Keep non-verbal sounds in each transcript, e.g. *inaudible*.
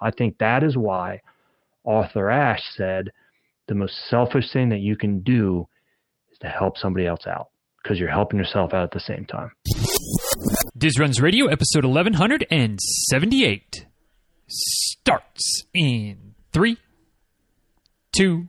I think that is why Arthur Ashe said the most selfish thing that you can do is to help somebody else out because you're helping yourself out at the same time. Diz Runs Radio, episode 1178, starts in three, two,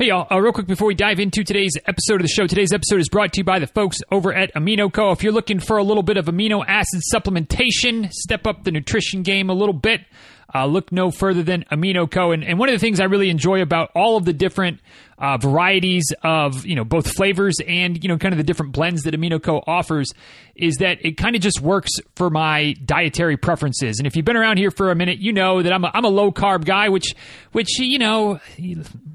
Hey, y'all. Uh, real quick before we dive into today's episode of the show, today's episode is brought to you by the folks over at Amino Co. If you're looking for a little bit of amino acid supplementation, step up the nutrition game a little bit, uh, look no further than Amino Co. And, and, one of the things I really enjoy about all of the different uh, varieties of you know both flavors and you know kind of the different blends that Amino Co. offers is that it kind of just works for my dietary preferences. And if you've been around here for a minute, you know that I'm a, I'm a low carb guy, which which you know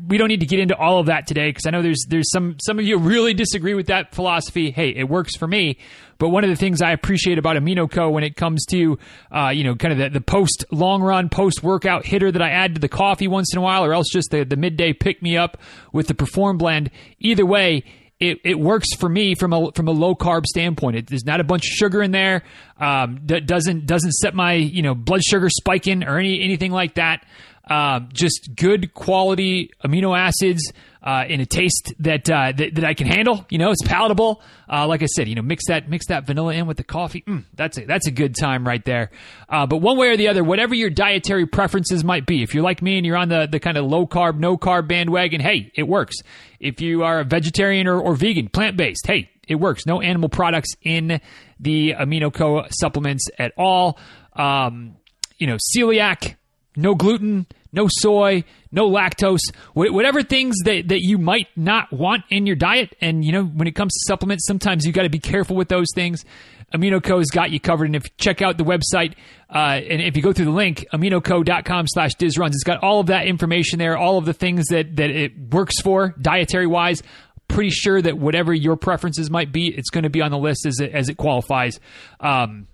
we don't need to get into all of that today because I know there's there's some some of you really disagree with that philosophy. Hey, it works for me. But one of the things I appreciate about Amino Co. when it comes to, uh, you know, kind of the, the post long run, post workout hitter that I add to the coffee once in a while, or else just the, the midday pick me up with the Perform blend. Either way, it, it works for me from a from a low carb standpoint. It, there's not a bunch of sugar in there. Um, doesn't doesn't set my you know blood sugar spiking or any anything like that. Um, just good quality amino acids uh, in a taste that, uh, that, that I can handle. You know, it's palatable. Uh, like I said, you know, mix that mix that vanilla in with the coffee. Mm, that's a, that's a good time right there. Uh, but one way or the other, whatever your dietary preferences might be, if you're like me and you're on the the kind of low carb, no carb bandwagon, hey, it works. If you are a vegetarian or, or vegan, plant based, hey, it works. No animal products in the Amino Co supplements at all. Um, you know, celiac, no gluten, no soy, no lactose, whatever things that, that you might not want in your diet. And, you know, when it comes to supplements, sometimes you got to be careful with those things. AminoCo's got you covered. And if you check out the website, uh, and if you go through the link, aminoco.com slash dizruns, it's got all of that information there, all of the things that, that it works for dietary wise. Pretty sure that whatever your preferences might be, it's going to be on the list as it, as it qualifies. Um,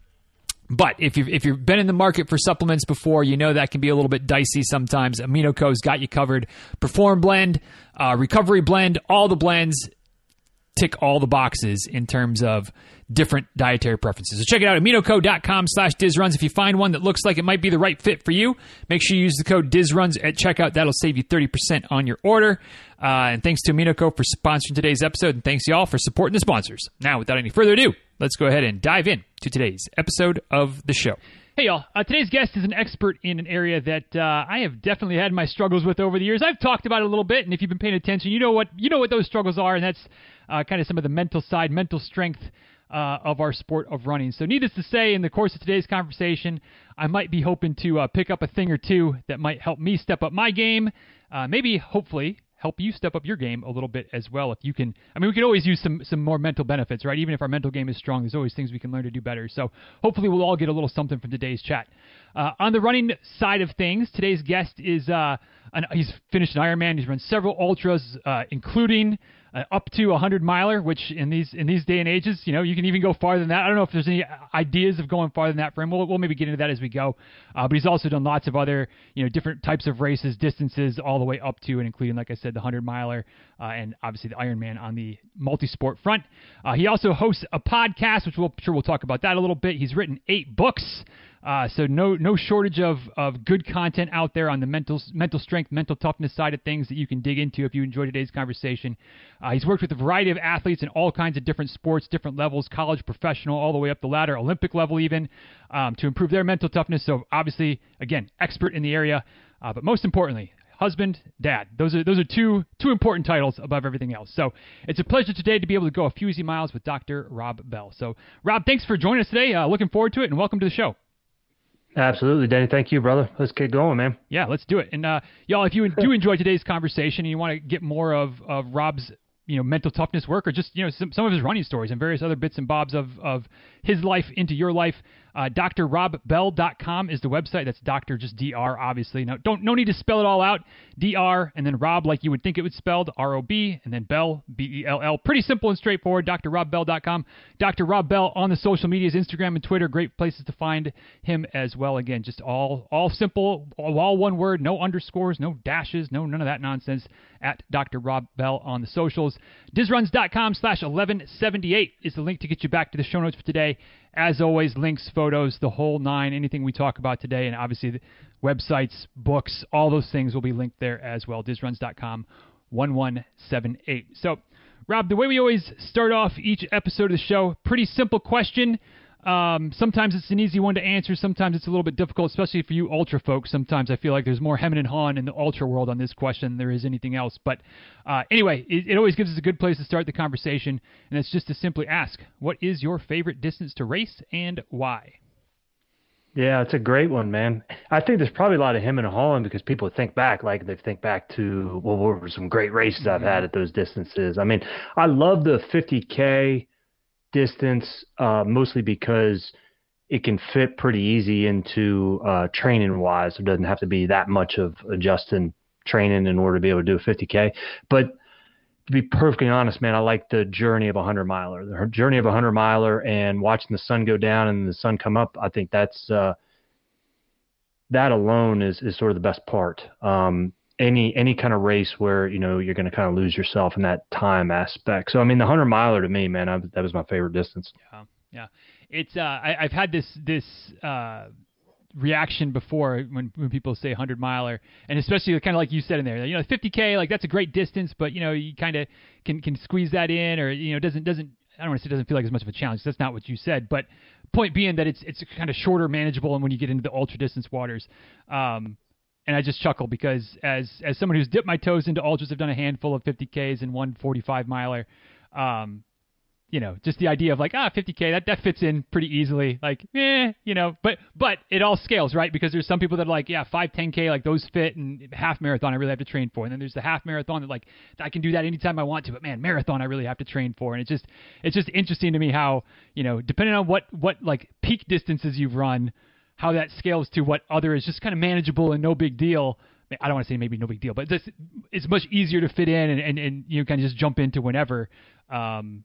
but if you've, if you've been in the market for supplements before, you know that can be a little bit dicey sometimes. AminoCo's got you covered. Perform blend, uh, recovery blend, all the blends tick all the boxes in terms of different dietary preferences. So check it out, aminoco.com slash dizruns. If you find one that looks like it might be the right fit for you, make sure you use the code dizruns at checkout. That'll save you 30% on your order. Uh, and thanks to AminoCo for sponsoring today's episode, and thanks y'all for supporting the sponsors. Now, without any further ado, let's go ahead and dive in to today's episode of the show. Hey, y'all. Uh, today's guest is an expert in an area that uh, I have definitely had my struggles with over the years. I've talked about it a little bit, and if you've been paying attention, you know what you know what those struggles are, and that's uh, kind of some of the mental side, mental strength uh, of our sport of running. So, needless to say, in the course of today's conversation, I might be hoping to uh, pick up a thing or two that might help me step up my game. Uh, maybe, hopefully, help you step up your game a little bit as well. If you can, I mean, we can always use some some more mental benefits, right? Even if our mental game is strong, there's always things we can learn to do better. So hopefully, we'll all get a little something from today's chat. Uh, on the running side of things, today's guest is uh, an, he's finished an Ironman. He's run several ultras, uh, including uh, up to a hundred miler, which in these in these day and ages, you know, you can even go farther than that. I don't know if there's any ideas of going farther than that for him. We'll, we'll maybe get into that as we go. Uh, but he's also done lots of other, you know, different types of races, distances, all the way up to and including, like I said, the hundred miler, uh, and obviously the Ironman on the multi-sport front. Uh, he also hosts a podcast, which we'll I'm sure we'll talk about that a little bit. He's written eight books. Uh, so no no shortage of, of good content out there on the mental mental strength, mental toughness side of things that you can dig into if you enjoy today's conversation. Uh, he's worked with a variety of athletes in all kinds of different sports, different levels, college, professional, all the way up the ladder, Olympic level even, um, to improve their mental toughness. So obviously, again, expert in the area, uh, but most importantly, husband, dad. Those are those are two two important titles above everything else. So it's a pleasure today to be able to go a few easy miles with Dr. Rob Bell. So Rob, thanks for joining us today. Uh, looking forward to it, and welcome to the show. Absolutely, Danny. Thank you, brother. Let's get going, man. Yeah, let's do it. And uh, y'all, if you do *laughs* enjoy today's conversation and you want to get more of, of Rob's you know mental toughness work or just you know some, some of his running stories and various other bits and bobs of, of his life into your life Uh, DrRobBell.com is the website. That's Doctor just Dr. Obviously, no don't no need to spell it all out. Dr. and then Rob like you would think it would spelled R O B and then Bell B E L L. Pretty simple and straightforward. DrRobBell.com. Dr. Rob Bell on the social medias, Instagram and Twitter. Great places to find him as well. Again, just all all simple, all one word, no underscores, no dashes, no none of that nonsense. At Dr. Rob Bell on the socials. DizRuns.com slash 1178 is the link to get you back to the show notes for today. As always, links, photos, the whole nine, anything we talk about today, and obviously the websites, books, all those things will be linked there as well. DizRuns.com 1178. So, Rob, the way we always start off each episode of the show, pretty simple question. Um, sometimes it's an easy one to answer. Sometimes it's a little bit difficult, especially for you ultra folks. Sometimes I feel like there's more hem and haw in the ultra world on this question than there is anything else. But uh, anyway, it, it, always gives us a good place to start the conversation, and it's just to simply ask, what is your favorite distance to race and why? Yeah, it's a great one, man. I think there's probably a lot of him and hawing because people think back, like they think back to, well, what were some great races I've had at those distances. I mean, I love the 50K distance, uh, mostly because it can fit pretty easy into uh, training wise. It doesn't have to be that much of adjusting training in order to be able to do a 50K. But to be perfectly honest, man, I like the journey of a 100 miler. The journey of a 100 miler and watching the sun go down and the sun come up, I think that's. Uh, that alone is, is sort of the best part. Um, any any kind of race where you know you're going to kind of lose yourself in that time aspect. So I mean, the hundred miler to me, man, I, that was my favorite distance. Yeah, yeah. It's uh, I, have had this this uh, reaction before when when people say hundred miler, and especially kind of like you said in there, you know, 50k, like that's a great distance, but you know, you kind of can can squeeze that in, or you know, doesn't doesn't I don't want to say it doesn't feel like as much of a challenge. That's not what you said, but point being that it's it's kind of shorter, manageable, and when you get into the ultra distance waters. Um, and I just chuckle because as as someone who's dipped my toes into ultras, I've done a handful of 50ks and one 45 miler. Um, you know, just the idea of like ah 50k that that fits in pretty easily. Like eh, you know, but but it all scales right because there's some people that are like yeah 5 10k like those fit and half marathon I really have to train for, and then there's the half marathon that like I can do that anytime I want to, but man marathon I really have to train for, and it's just it's just interesting to me how you know depending on what what like peak distances you've run how that scales to what other is just kind of manageable and no big deal. I don't want to say maybe no big deal, but this, it's much easier to fit in and, and, and you kind of just jump into whenever. Um,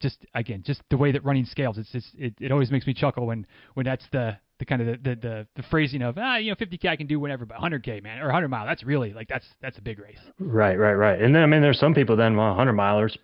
just again, just the way that running scales, it's just it, it always makes me chuckle when when that's the the kind of the, the the, the phrasing of ah you know 50k I can do whenever, but 100k man or 100 mile that's really like that's that's a big race. Right, right, right. And then I mean there's some people then well 100 milers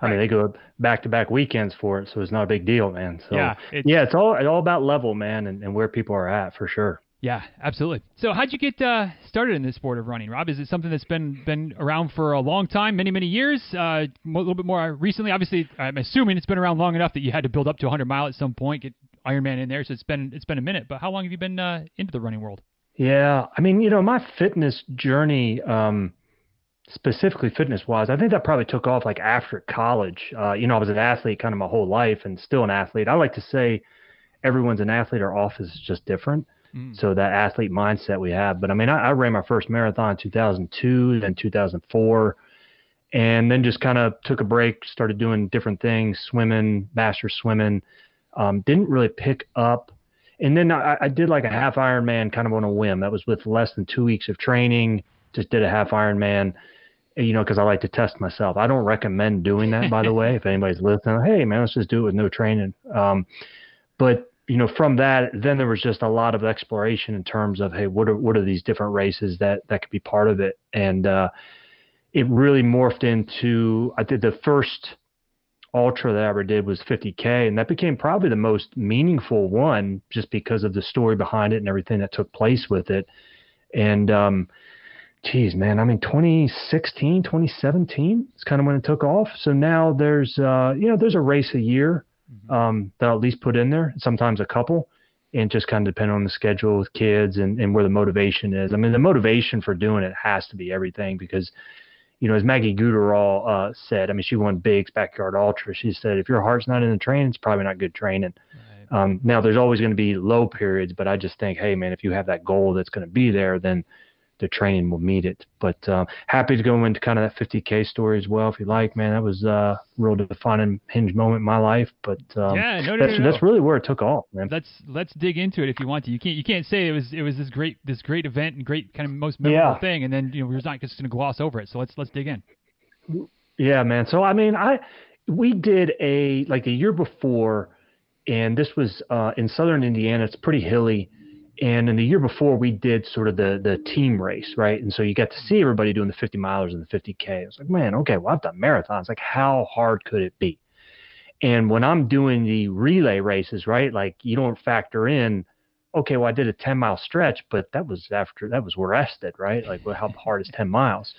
I right. mean, they go back to back weekends for it, so it's not a big deal, man. So yeah, it's, yeah, it's all it's all about level, man, and, and where people are at for sure. Yeah, absolutely. So, how'd you get uh, started in this sport of running, Rob? Is it something that's been been around for a long time, many many years? Uh, a little bit more recently, obviously. I'm assuming it's been around long enough that you had to build up to 100 mile at some point, get Ironman in there. So it's been it's been a minute. But how long have you been uh, into the running world? Yeah, I mean, you know, my fitness journey. Um, specifically fitness wise, I think that probably took off like after college. Uh, you know, I was an athlete kind of my whole life and still an athlete. I like to say everyone's an athlete. Our office is just different. Mm. So that athlete mindset we have. But I mean, I, I ran my first marathon in 2002, then 2004, and then just kind of took a break, started doing different things, swimming, master swimming. Um, didn't really pick up. And then I, I did like a half Ironman kind of on a whim. That was with less than two weeks of training. Just did a half Ironman you know, because I like to test myself. I don't recommend doing that, by the way. If anybody's listening, hey man, let's just do it with no training. Um, but you know, from that, then there was just a lot of exploration in terms of, hey, what are what are these different races that that could be part of it, and uh, it really morphed into. I did the first ultra that I ever did was 50k, and that became probably the most meaningful one, just because of the story behind it and everything that took place with it, and um, geez, man, I mean, 2016, 2017 is kind of when it took off. So now there's, uh, you know, there's a race a year mm-hmm. um, that I'll at least put in there, sometimes a couple, and just kind of depend on the schedule with kids and, and where the motivation is. I mean, the motivation for doing it has to be everything because, you know, as Maggie Guterl uh, said, I mean, she won Big's Backyard Ultra. She said, if your heart's not in the training, it's probably not good training. Right. Um, now, there's always going to be low periods, but I just think, hey, man, if you have that goal that's going to be there, then – the training will meet it. But um, happy to go into kind of that 50k story as well if you like, man. That was uh, a real defining hinge moment in my life. But um, yeah, no, no, that's no. that's really where it took off, man. Let's let's dig into it if you want to. You can't you can't say it was it was this great this great event and great kind of most memorable Yeah. thing, and then you know we're not just going to gloss over it. So let's let's dig in. Yeah, man. So I mean, I we did a like a year before, and this was uh, in southern Indiana. It's pretty hilly, and in the year before we did sort of the the team race, right? And so you got to see everybody doing the 50 milers and the 50k. I was like, man, okay, well I've done marathons. Like, how hard could it be? And when I'm doing the relay races, right? Like you don't factor in. Okay, well I did a 10 mile stretch, but that was after that was rested, right? Like, well, how hard is 10 miles?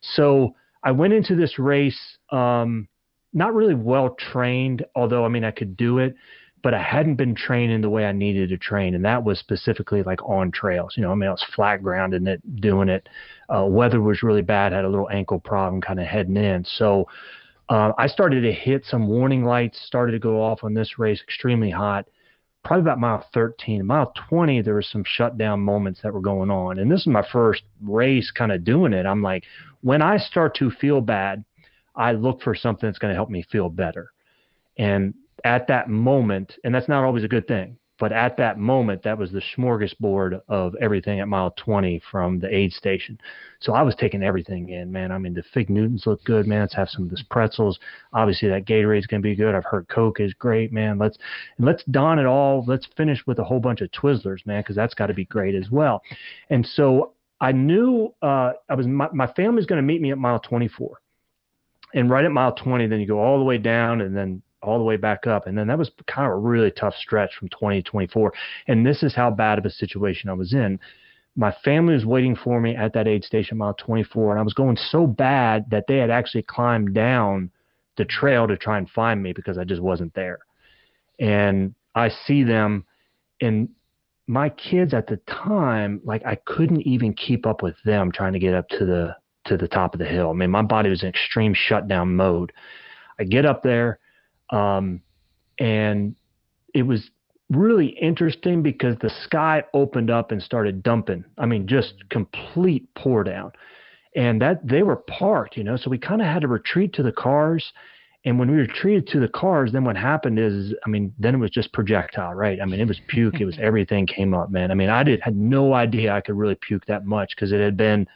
So I went into this race um, not really well trained, although I mean I could do it, but I hadn't been training the way I needed to train, and that was specifically like on trails. You know, I mean I was flat grounding it, doing it. Uh, weather was really bad. Had a little ankle problem, kind of heading in. So uh, I started to hit some warning lights. Started to go off on this race, extremely hot. Probably about mile 13, mile 20, there was some shutdown moments that were going on, and this is my first race, kind of doing it. I'm like, when I start to feel bad, I look for something that's going to help me feel better. And at that moment, and that's not always a good thing, but at that moment, that was the smorgasbord of everything at mile 20 from the aid station. So I was taking everything in, man. I mean, the Fig Newtons look good, man. Let's have some of this pretzels. Obviously, that Gatorade's going to be good. I've heard Coke is great, man. Let's and let's don it all. Let's finish with a whole bunch of Twizzlers, man, because that's got to be great as well. And so I knew uh, I was my, my family's going to meet me at mile 24, and right at mile 20, then you go all the way down, and then all the way back up. And then that was kind of a really tough stretch from 20 to 24. And this is how bad of a situation I was in. My family was waiting for me at that aid station, mile 24, and I was going so bad that they had actually climbed down the trail to try and find me because I just wasn't there. And I see them, and my kids at the time, like I couldn't even keep up with them trying to get up to the to the top of the hill. I mean, my body was in extreme shutdown mode. I get up there, um, and it was really interesting because the sky opened up and started dumping. I mean, just complete pour down. And that they were parked, you know, so we kind of had to retreat to the cars. And when we retreated to the cars, then what happened is, I mean, then it was just projectile, right? I mean, it was puke. it was *laughs* everything came up, man. I mean, I did had no idea I could really puke that much because it had been,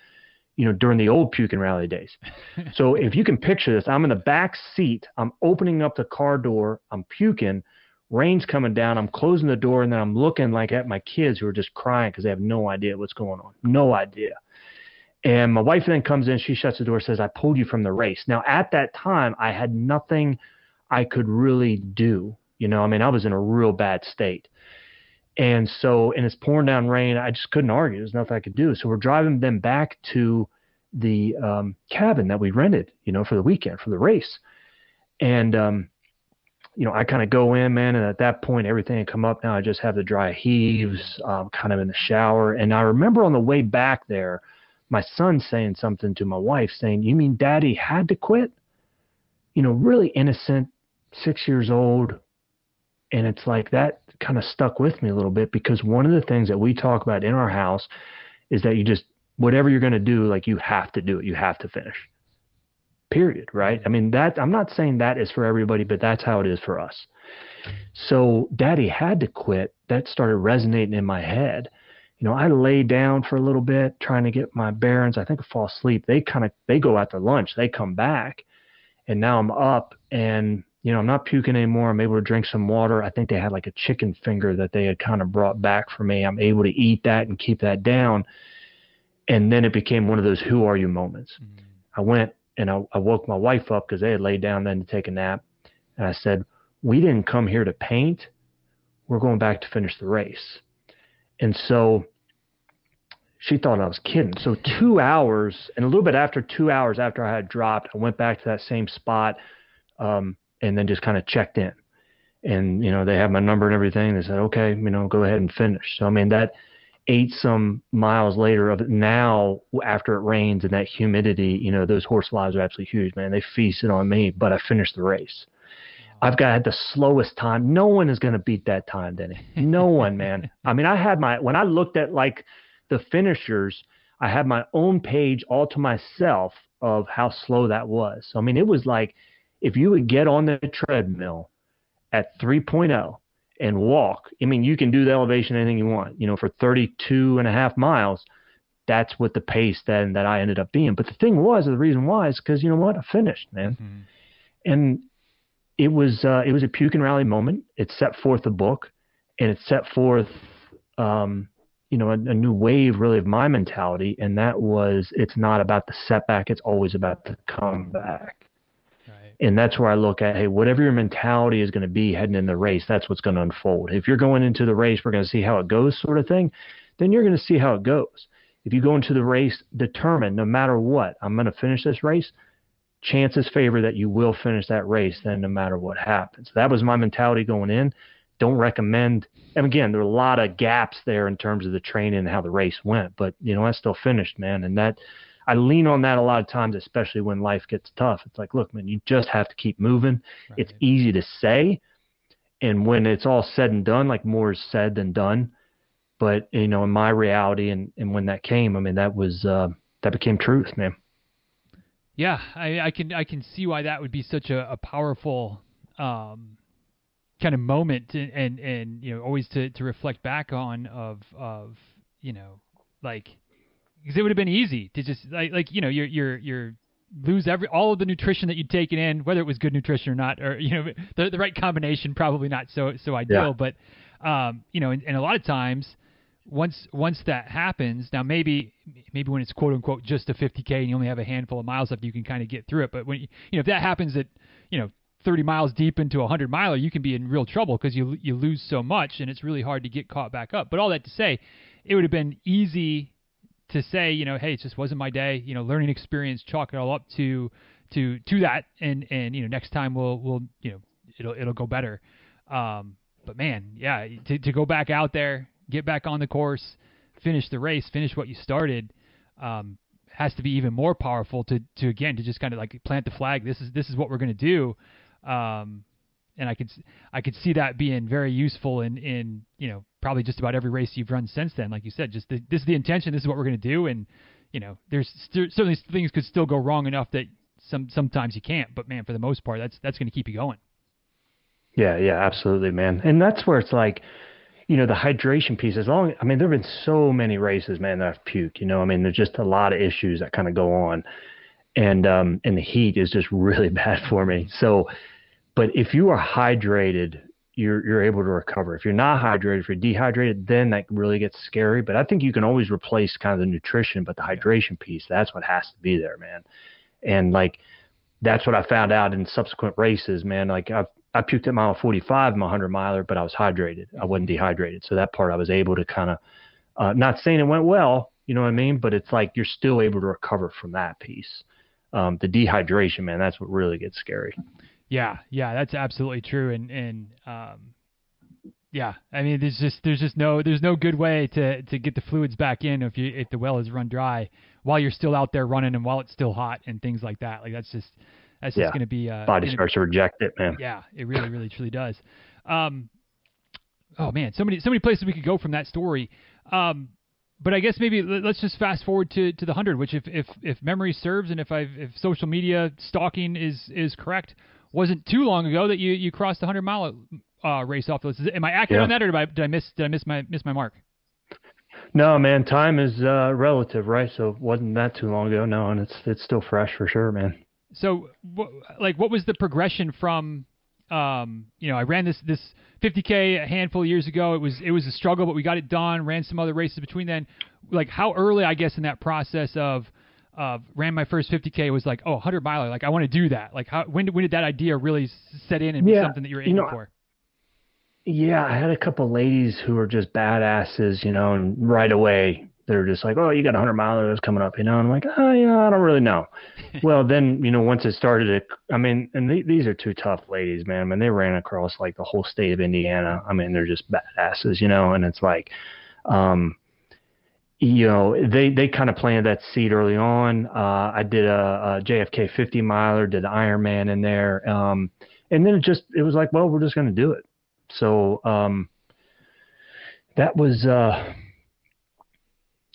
you know, during the old puke and rally days. *laughs* so if you can picture this, I'm in the back seat. I'm opening up the car door. I'm puking. Rain's coming down. I'm closing the door, and then I'm looking like at my kids who are just crying because they have no idea what's going on. No idea. And my wife then comes in, she shuts the door, says, I pulled you from the race. Now, at that time, I had nothing I could really do. You know, I mean, I was in a real bad state. And so, and it's pouring down rain. I just couldn't argue. There's nothing I could do. So we're driving them back to the um, cabin that we rented, you know, for the weekend, for the race. And, um, you know, I kind of go in, man, and at that point, everything had come up. Now I just have the dry heaves, um, kind of in the shower. And I remember on the way back there, my son saying something to my wife saying, You mean daddy had to quit? You know, really innocent, six years old. And it's like that kind of stuck with me a little bit because one of the things that we talk about in our house is that you just, whatever you're going to do, like you have to do it, you have to finish. Period. Right. I mean, that, I'm not saying that is for everybody, but that's how it is for us. So daddy had to quit. That started resonating in my head you know, I lay down for a little bit trying to get my bearings. I think I fall asleep. They kind of they go out to lunch. They come back, and now I'm up and you know I'm not puking anymore. I'm able to drink some water. I think they had like a chicken finger that they had kind of brought back for me. I'm able to eat that and keep that down. And then it became one of those "Who are you?" moments. Mm-hmm. I went and I, I woke my wife up because they had laid down then to take a nap, and I said, "We didn't come here to paint. We're going back to finish the race." And so she thought I was kidding. So two hours and a little bit after two hours after I had dropped, I went back to that same spot um, and then just kind of checked in. And, you know, they had my number and everything. They said, okay, you know, go ahead and finish. So, I mean, that eight some miles later of it now after it rains and that humidity, you know, those horse lives are absolutely huge, man. They feasted on me, but I finished the race. I've got the slowest time. No one is going to beat that time, Denny. No *laughs* one, man. I mean, I had my when I looked at like the finishers, I had my own page all to myself of how slow that was. So, I mean, it was like if you would get on the treadmill at 3.0 and walk, I mean, you can do the elevation anything you want, you know, for 32 and a half miles. That's what the pace then that I ended up being. But the thing was, the reason why is because you know what, I finished, man, mm-hmm. and it was uh, it was a puke and rally moment. It set forth a book, and it set forth um, you know, a, a, new wave really of my mentality, and that was it's not about the setback; it's always about the comeback. And that's where I look at, hey, whatever your mentality is going to be heading in the race, that's what's going to unfold. If you're going into the race, we're going to see how it goes, sort of thing, then you're going to see how it goes. If you go into the race determined, no matter what, I'm going to finish this race, chances favor that you will finish that race then no matter what happens. That was my mentality going in don't recommend. And again, there were a lot of gaps there in terms of the training and how the race went, but you know, I still finished, man. And that I lean on that a lot of times, especially when life gets tough. It's like, look, man, you just have to keep moving. Right. It's easy to say, and when it's all said and done, like more is said than done. But you know, in my reality, and and when that came, I mean, that was uh, that became truth, man. Yeah, I, I can I can see why that would be such a, a powerful um, kind of moment and, and, and you know always to, to reflect back on of of you know like because it would have been easy to just like like you know you're you're you're lose every all of the nutrition that you'd taken in whether it was good nutrition or not or you know *laughs* the the right combination probably not so so ideal yeah. but um you know and, and a lot of times once once that happens now maybe maybe when it's quote unquote just a 50k and you only have a handful of miles left you can kind of get through it but when you know if that happens at you know 30 miles deep into a 100 miler, you can be in real trouble because you you lose so much, and it's really hard to get caught back up. But all that to say, it would have been easy to say, you know, hey, it just wasn't my day. You know, learning experience, chalk it all up to to to that, and and you know, next time we'll we'll you know it'll it'll go better. Um, but man, yeah, to to go back out there, get back on the course, finish the race, finish what you started. Um, has to be even more powerful to to again to just kind of like plant the flag. This is this is what we're to do um, and I could I could see that being very useful in in you know probably just about every race you've run since then. Like you said, just the, this is the intention. This is what we're going to do, and you know there's st- certainly things could still go wrong enough that some sometimes you can't. But man, for the most part, that's that's going to keep you going. Yeah, yeah, absolutely, man. And that's where it's like, you know, the hydration piece. As long, I mean, there've been so many races, man, that I've puked. You know, I mean, there's just a lot of issues that kind of go on, and um, and the heat is just *laughs* really bad for me. So but if you are hydrated, you're you're able to recover. If you're not hydrated, if you're dehydrated, then that really gets scary. But I think you can always replace kind of the nutrition, but the hydration piece, that's what has to be there, man. And like that's what I found out in subsequent races, man. Like I've I puked at mile 45 in my 100 miler, but I was hydrated. I wasn't dehydrated. So that part I was able to kind of, uh, not saying it went well, you know what I mean? But it's like you're still able to recover from that piece. Um, the dehydration, man, that's what really gets scary. Yeah, yeah, that's absolutely true. And and um, yeah, I mean, there's just there's just no there's no good way to to get the fluids back in if you if the well is run dry while you're still out there running and while it's still hot and things like that. Like that's just that's yeah. just going to be uh, body starts to reject it, man. Yeah, it really really truly does. Um, oh man, so many so many places we could go from that story. Um, but I guess maybe let's just fast forward to, to the hundred, which if, if if memory serves and if I if social media stalking is is correct, wasn't too long ago that you, you crossed the hundred mile uh, race off the list. Am I accurate yeah. on that, or did I, did I miss did I miss my miss my mark? No, man, time is uh, relative, right? So it wasn't that too long ago. No, and it's it's still fresh for sure, man. So, like, what was the progression from? Um, you know, I ran this this 50k a handful of years ago. It was it was a struggle, but we got it done. Ran some other races between then. Like, how early, I guess, in that process of uh, ran my first 50k was like, oh, 100 miler. Like, I want to do that. Like, how when did, when did that idea really set in and yeah, be something that you were aiming you know, for? Yeah, I had a couple ladies who were just badasses, you know, and right away they're just like, oh, you got a 100 miler that's coming up, you know. And I'm like, oh, yeah, I don't really know. *laughs* well, then, you know, once it started, it, I mean, and th- these are two tough ladies, man. I mean, they ran across like the whole state of Indiana. I mean, they're just badasses, you know, and it's like, um, you know, they they kind of planted that seed early on. Uh, I did a, a, JFK 50 miler, did the Ironman in there, um, and then it just it was like, well, we're just going to do it. So um, that was uh,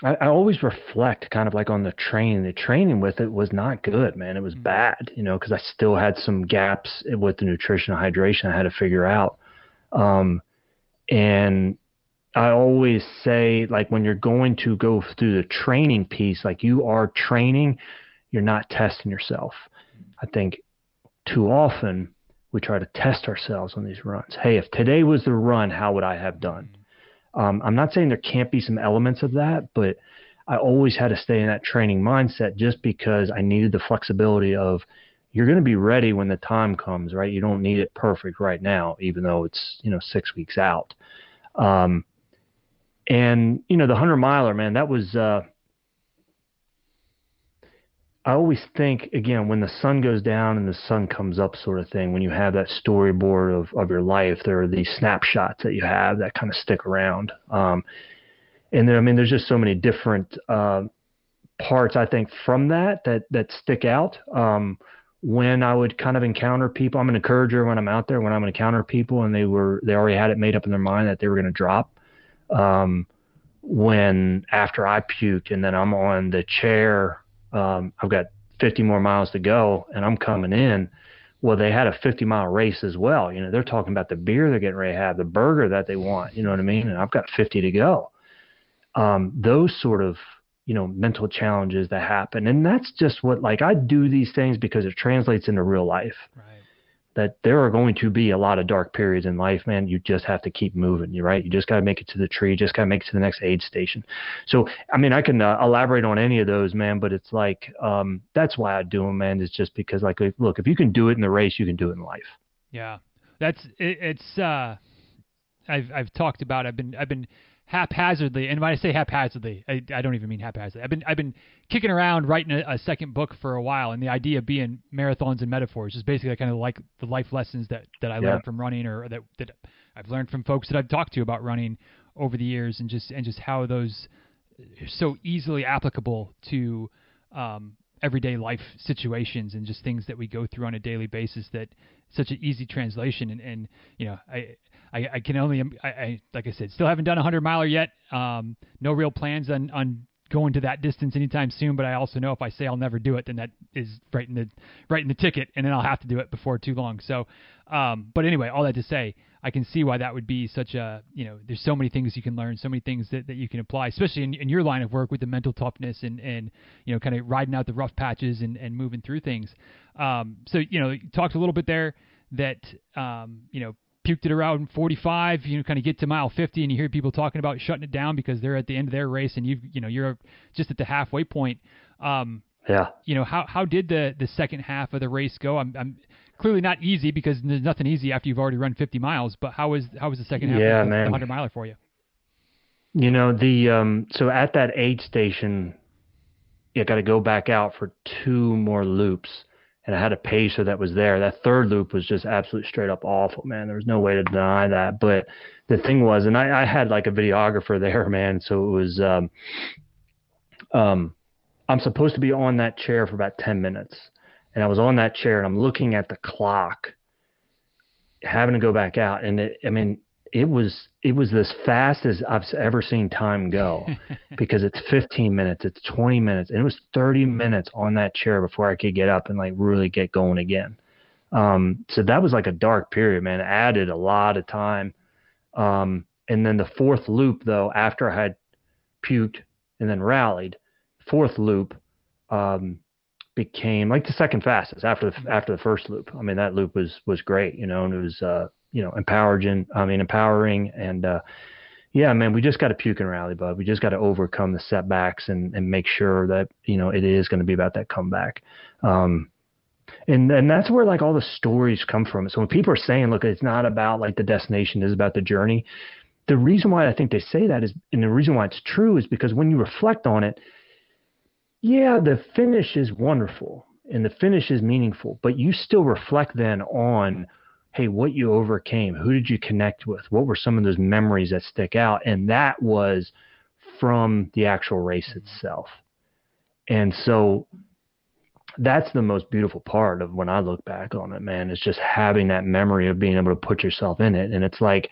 I, I, always reflect kind of like on the training. The training with it was not good, man. It was mm-hmm. bad, you know, because I still had some gaps with the nutrition and hydration I had to figure out. Um, and I always say, like, when you're going to go through the training piece, like you are training, you're not testing yourself. I think too often we try to test ourselves on these runs. Hey, if today was the run, how would I have done? Um, I'm not saying there can't be some elements of that, but I always had to stay in that training mindset just because I needed the flexibility of you're going to be ready when the time comes, right? You don't need it perfect right now, even though it's you know six weeks out. Um, and you know the hundred miler, man, that was. Uh, I always think again when the sun goes down and the sun comes up, sort of thing. When you have that storyboard of of your life, there are these snapshots that you have that kind of stick around. Um, and then I mean, there's just so many different uh, parts I think from that that that stick out. Um, when I would kind of encounter people, I'm an encourager when I'm out there. When I'm encounter people and they were they already had it made up in their mind that they were going to drop. Um, when after I puked and then I'm on the chair um, I've got 50 more miles to go and I'm coming in. Well, they had a 50 mile race as well. You know, they're talking about the beer they're getting ready to have, the burger that they want. You know what I mean? And I've got 50 to go. Um, those sort of you know mental challenges that happen, and that's just what like I do these things because it translates into real life. Right that there are going to be a lot of dark periods in life, man. You just have to keep moving. You're right. You just got to make it to the tree. You just got to make it to the next aid station. So, I mean, I can uh, elaborate on any of those, man, but it's like, um, that's why I do them, man. It's just because like, look, if you can do it in the race, you can do it in life. Yeah. That's, it, it's, uh, I've, I've talked about, I've been, I've been haphazardly, and when I say haphazardly, I, I don't even mean haphazardly. I've been I've been kicking around writing a, a, second book for a while, and the idea being marathons and metaphors is basically kind of like the life lessons that that I yeah. learned from running, or that that I've learned from folks that I've talked to about running over the years, and just and just how those are so easily applicable to um, everyday life situations and just things that we go through on a daily basis that such an easy translation and, and you know I I, I can only, I, I, like I said, still haven't done a hundred miler yet. Um, no real plans on, on going to that distance anytime soon. But I also know if I say I'll never do it, then that is right in the right in the ticket, and then I'll have to do it before too long. So, um, but anyway, all that to say, I can see why that would be such a you know. There's so many things you can learn, so many things that, that you can apply, especially in, in your line of work with the mental toughness and and you know kind of riding out the rough patches and and moving through things. Um, so you know, you talked a little bit there that um, you know puked it around 45. You know, kind of get to mile 50, and you hear people talking about shutting it down because they're at the end of their race, and you've, you know you're just at the halfway point. Um, yeah. You know how how did the the second half of the race go? I'm, I'm clearly not easy because there's nothing easy after you've already run 50 miles. But how was how was the second half yeah, of the, man. the 100 miler for you? You know the um so at that aid station, you got to go back out for two more loops and I had a pacer that was there. That third loop was just absolutely straight up awful, man. There was no way to deny that. But the thing was, and I, I had like a videographer there, man. So it was, um, um, I'm supposed to be on that chair for about 10 minutes. And I was on that chair and I'm looking at the clock, having to go back out. And it, I mean, it was it was as fast as I've ever seen time go *laughs* because it's 15 minutes, it's 20 minutes, and it was 30 minutes on that chair before I could get up and like really get going again. Um, so that was like a dark period, man. It added a lot of time. Um, and then the fourth loop, though, after I had puked and then rallied, fourth loop um, became like the second fastest after the after the first loop. I mean, that loop was was great, you know, and it was uh, you know, empowering, I mean, empowering. And, uh, yeah, man, we just got to puke and rally, bud. We just got to overcome the setbacks and, and make sure that, you know, it is going to be about that comeback. Um, and and that's where like all the stories come from. So when people are saying, look, it's not about like the destination, it's about the journey. The reason why I think they say that is, and the reason why it's true is because when you reflect on it, yeah, the finish is wonderful and the finish is meaningful, but you still reflect then on hey, what you overcame, who did you connect with, what were some of those memories that stick out, and that was from the actual race mm-hmm. itself. And so that's the most beautiful part of when I look back on it, man, is just having that memory of being able to put yourself in it. And it's like,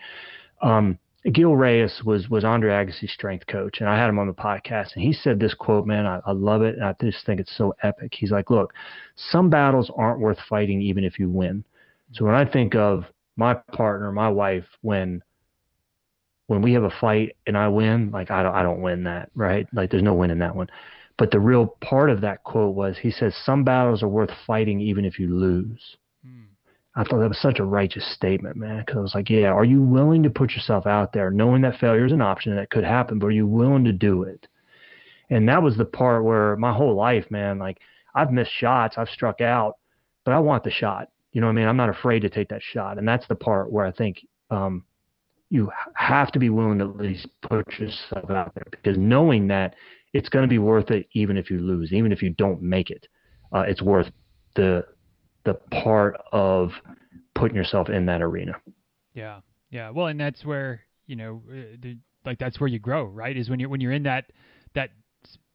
um, Gil Reyes was was Andre Agassi's strength coach, and I had him on the podcast, and he said this quote, man, I, I love it, and I just think it's so epic. He's like, look, some battles aren't worth fighting even if you win. So when I think of my partner, my wife, when when we have a fight and I win, like I don't I don't win that, right? Like there's no win in that one. But the real part of that quote was he says some battles are worth fighting even if you lose. Mm. I thought that was such a righteous statement, man. Because I was like, yeah, are you willing to put yourself out there, knowing that failure is an option that could happen, but are you willing to do it? And that was the part where my whole life, man, like I've missed shots, I've struck out, but I want the shot. You know what I mean? I'm not afraid to take that shot, and that's the part where I think um, you have to be willing to at least put yourself out there because knowing that it's going to be worth it, even if you lose, even if you don't make it, uh, it's worth the the part of putting yourself in that arena. Yeah, yeah. Well, and that's where you know, uh, the, like that's where you grow, right? Is when you're when you're in that that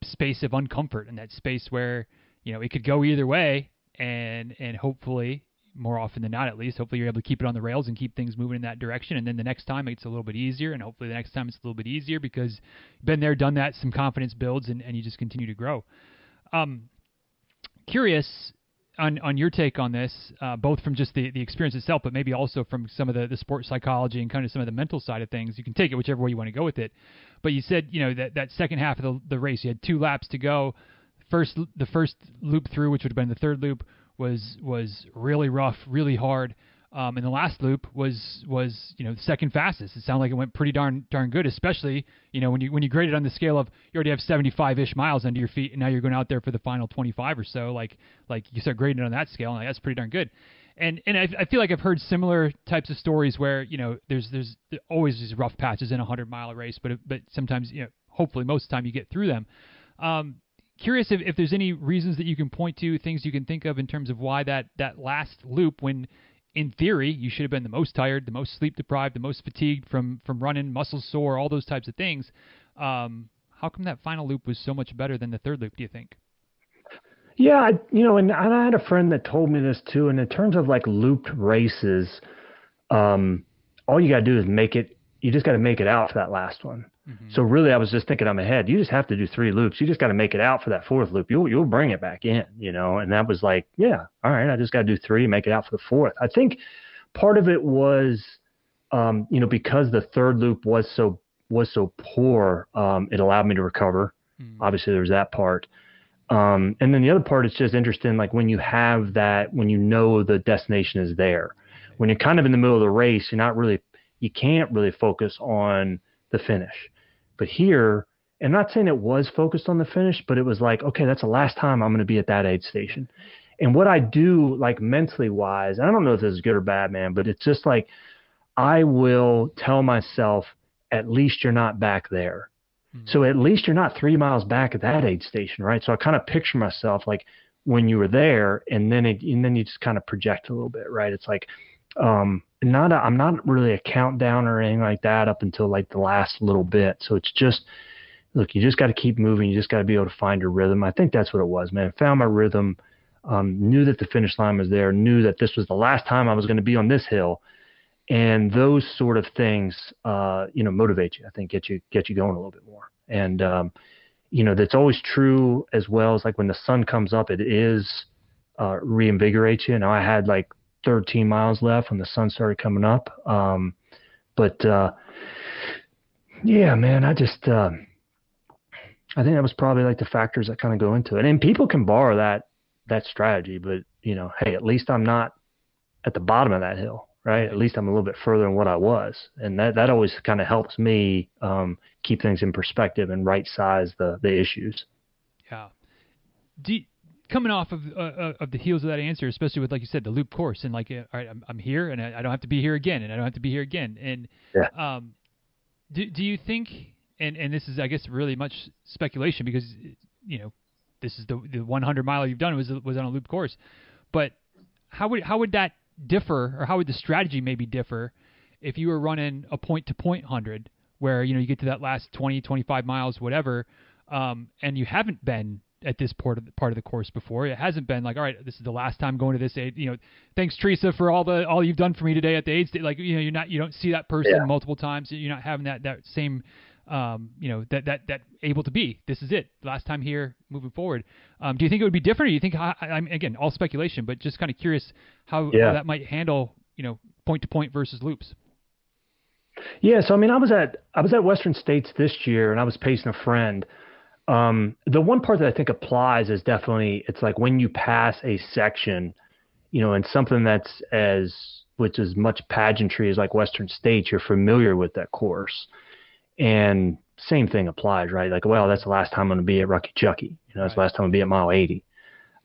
space of uncomfort and that space where you know it could go either way, and and hopefully more often than not, at least. Hopefully, you're able to keep it on the rails and keep things moving in that direction. And then the next time, it's a little bit easier. And hopefully, the next time, it's a little bit easier because you've been there, done that, some confidence builds, and, and you just continue to grow. Um, curious on on your take on this, uh, both from just the, the experience itself, but maybe also from some of the, the sports psychology and kind of some of the mental side of things. You can take it whichever way you want to go with it. But you said, you know, that, that second half of the, the race, you had two laps to go. First, the first loop through, which would have been the third loop, was was really rough, really hard. Um, and the last loop was was you know second fastest. It sounded like it went pretty darn darn good, especially you know when you when you grade it on the scale of you already have 75 ish miles under your feet, and now you're going out there for the final 25 or so. Like like you start grading it on that scale, and like, that's pretty darn good. And and I, I feel like I've heard similar types of stories where you know there's there's always these rough patches in a 100 mile race, but but sometimes you know hopefully most of the time you get through them. Um, curious if, if there's any reasons that you can point to, things you can think of in terms of why that, that last loop, when in theory you should have been the most tired, the most sleep deprived, the most fatigued from, from running, muscles sore, all those types of things. Um, how come that final loop was so much better than the third loop, do you think? Yeah, you know, and, I had a friend that told me this too. And in terms of like looped races, um, all you got to do is make it. You just got to make it out for that last one. Mm-hmm. So really, I was just thinking I'm ahead. You just have to do three loops. You just got to make it out for that fourth loop. You'll you'll bring it back in, you know. And that was like, yeah, all right. I just got to do three, make it out for the fourth. I think part of it was, um, you know, because the third loop was so was so poor, um, it allowed me to recover. Mm-hmm. Obviously, there's that part. Um, and then the other part is just interesting, like when you have that, when you know the destination is there. When you're kind of in the middle of the race, you're not really, you can't really focus on the finish but here, and I'm not saying it was focused on the finish, but it was like, okay, that's the last time I'm going to be at that aid station. And what I do, like mentally wise, I don't know if this is good or bad, man, but it's just like I will tell myself, at least you're not back there. Mm-hmm. So at least you're not three miles back at that aid station, right? So I kind of picture myself like when you were there, and then it, and then you just kind of project a little bit, right? It's like, um, not I'm not really a countdown or anything like that up until like the last little bit. So it's just look, you just got to keep moving. You just got to be able to find your rhythm. I think that's what it was, man. I found my rhythm. Um, knew that the finish line was there. Knew that this was the last time I was going to be on this hill. And those sort of things, uh, you know, motivate you. I think get you get you going a little bit more. And um, you know, that's always true as well as like when the sun comes up, it is uh, reinvigorates you. Now I had like 13 miles left when the sun started coming up. Um, but uh, yeah, man, I just uh, I think that was probably like the factors that kind of go into it. And people can borrow that that strategy, but you know, hey, at least I'm not at the bottom of that hill, right? At least I'm a little bit further than what I was, and that that always kind of helps me um, keep things in perspective and right size the the issues. Yeah. Do coming off of uh, uh, of the heels of that answer, especially with like you said, the loop course, and like, all right, I'm, I'm here, and I, I, don't have to be here again, and I don't have to be here again. And yeah. um, do do you think? And and this is, I guess, really much speculation because you know this is the the 100 mile you've done was was on a loop course, but how would how would that differ, or how would the strategy maybe differ if you were running a point to point hundred, where you know you get to that last 20, 25 miles, whatever, um, and you haven't been at this part of the, part of the course before. It hasn't been like, all right, this is the last time going to this aid. You know, thanks Teresa for all the all you've done for me today at the aid. Like you know, you're not you don't see that person yeah. multiple times. You're not having that that same um, you know that that that able to be. This is it. Last time here, moving forward. Um, do you think it would be different? Or do you think I, am again all speculation, but just kind of curious how, yeah. how that might handle you know point to point versus loops. Yeah, so I mean, I was at I was at Western States this year, and I was pacing a friend. Um, the one part that I think applies is definitely it's like when you pass a section, you know, and something that's as which is much pageantry as like Western States, you're familiar with that course, and same thing applies, right? Like, well, that's the last time I'm going to be at Rucky Chucky. You know, that's right. the last time to be at mile 80.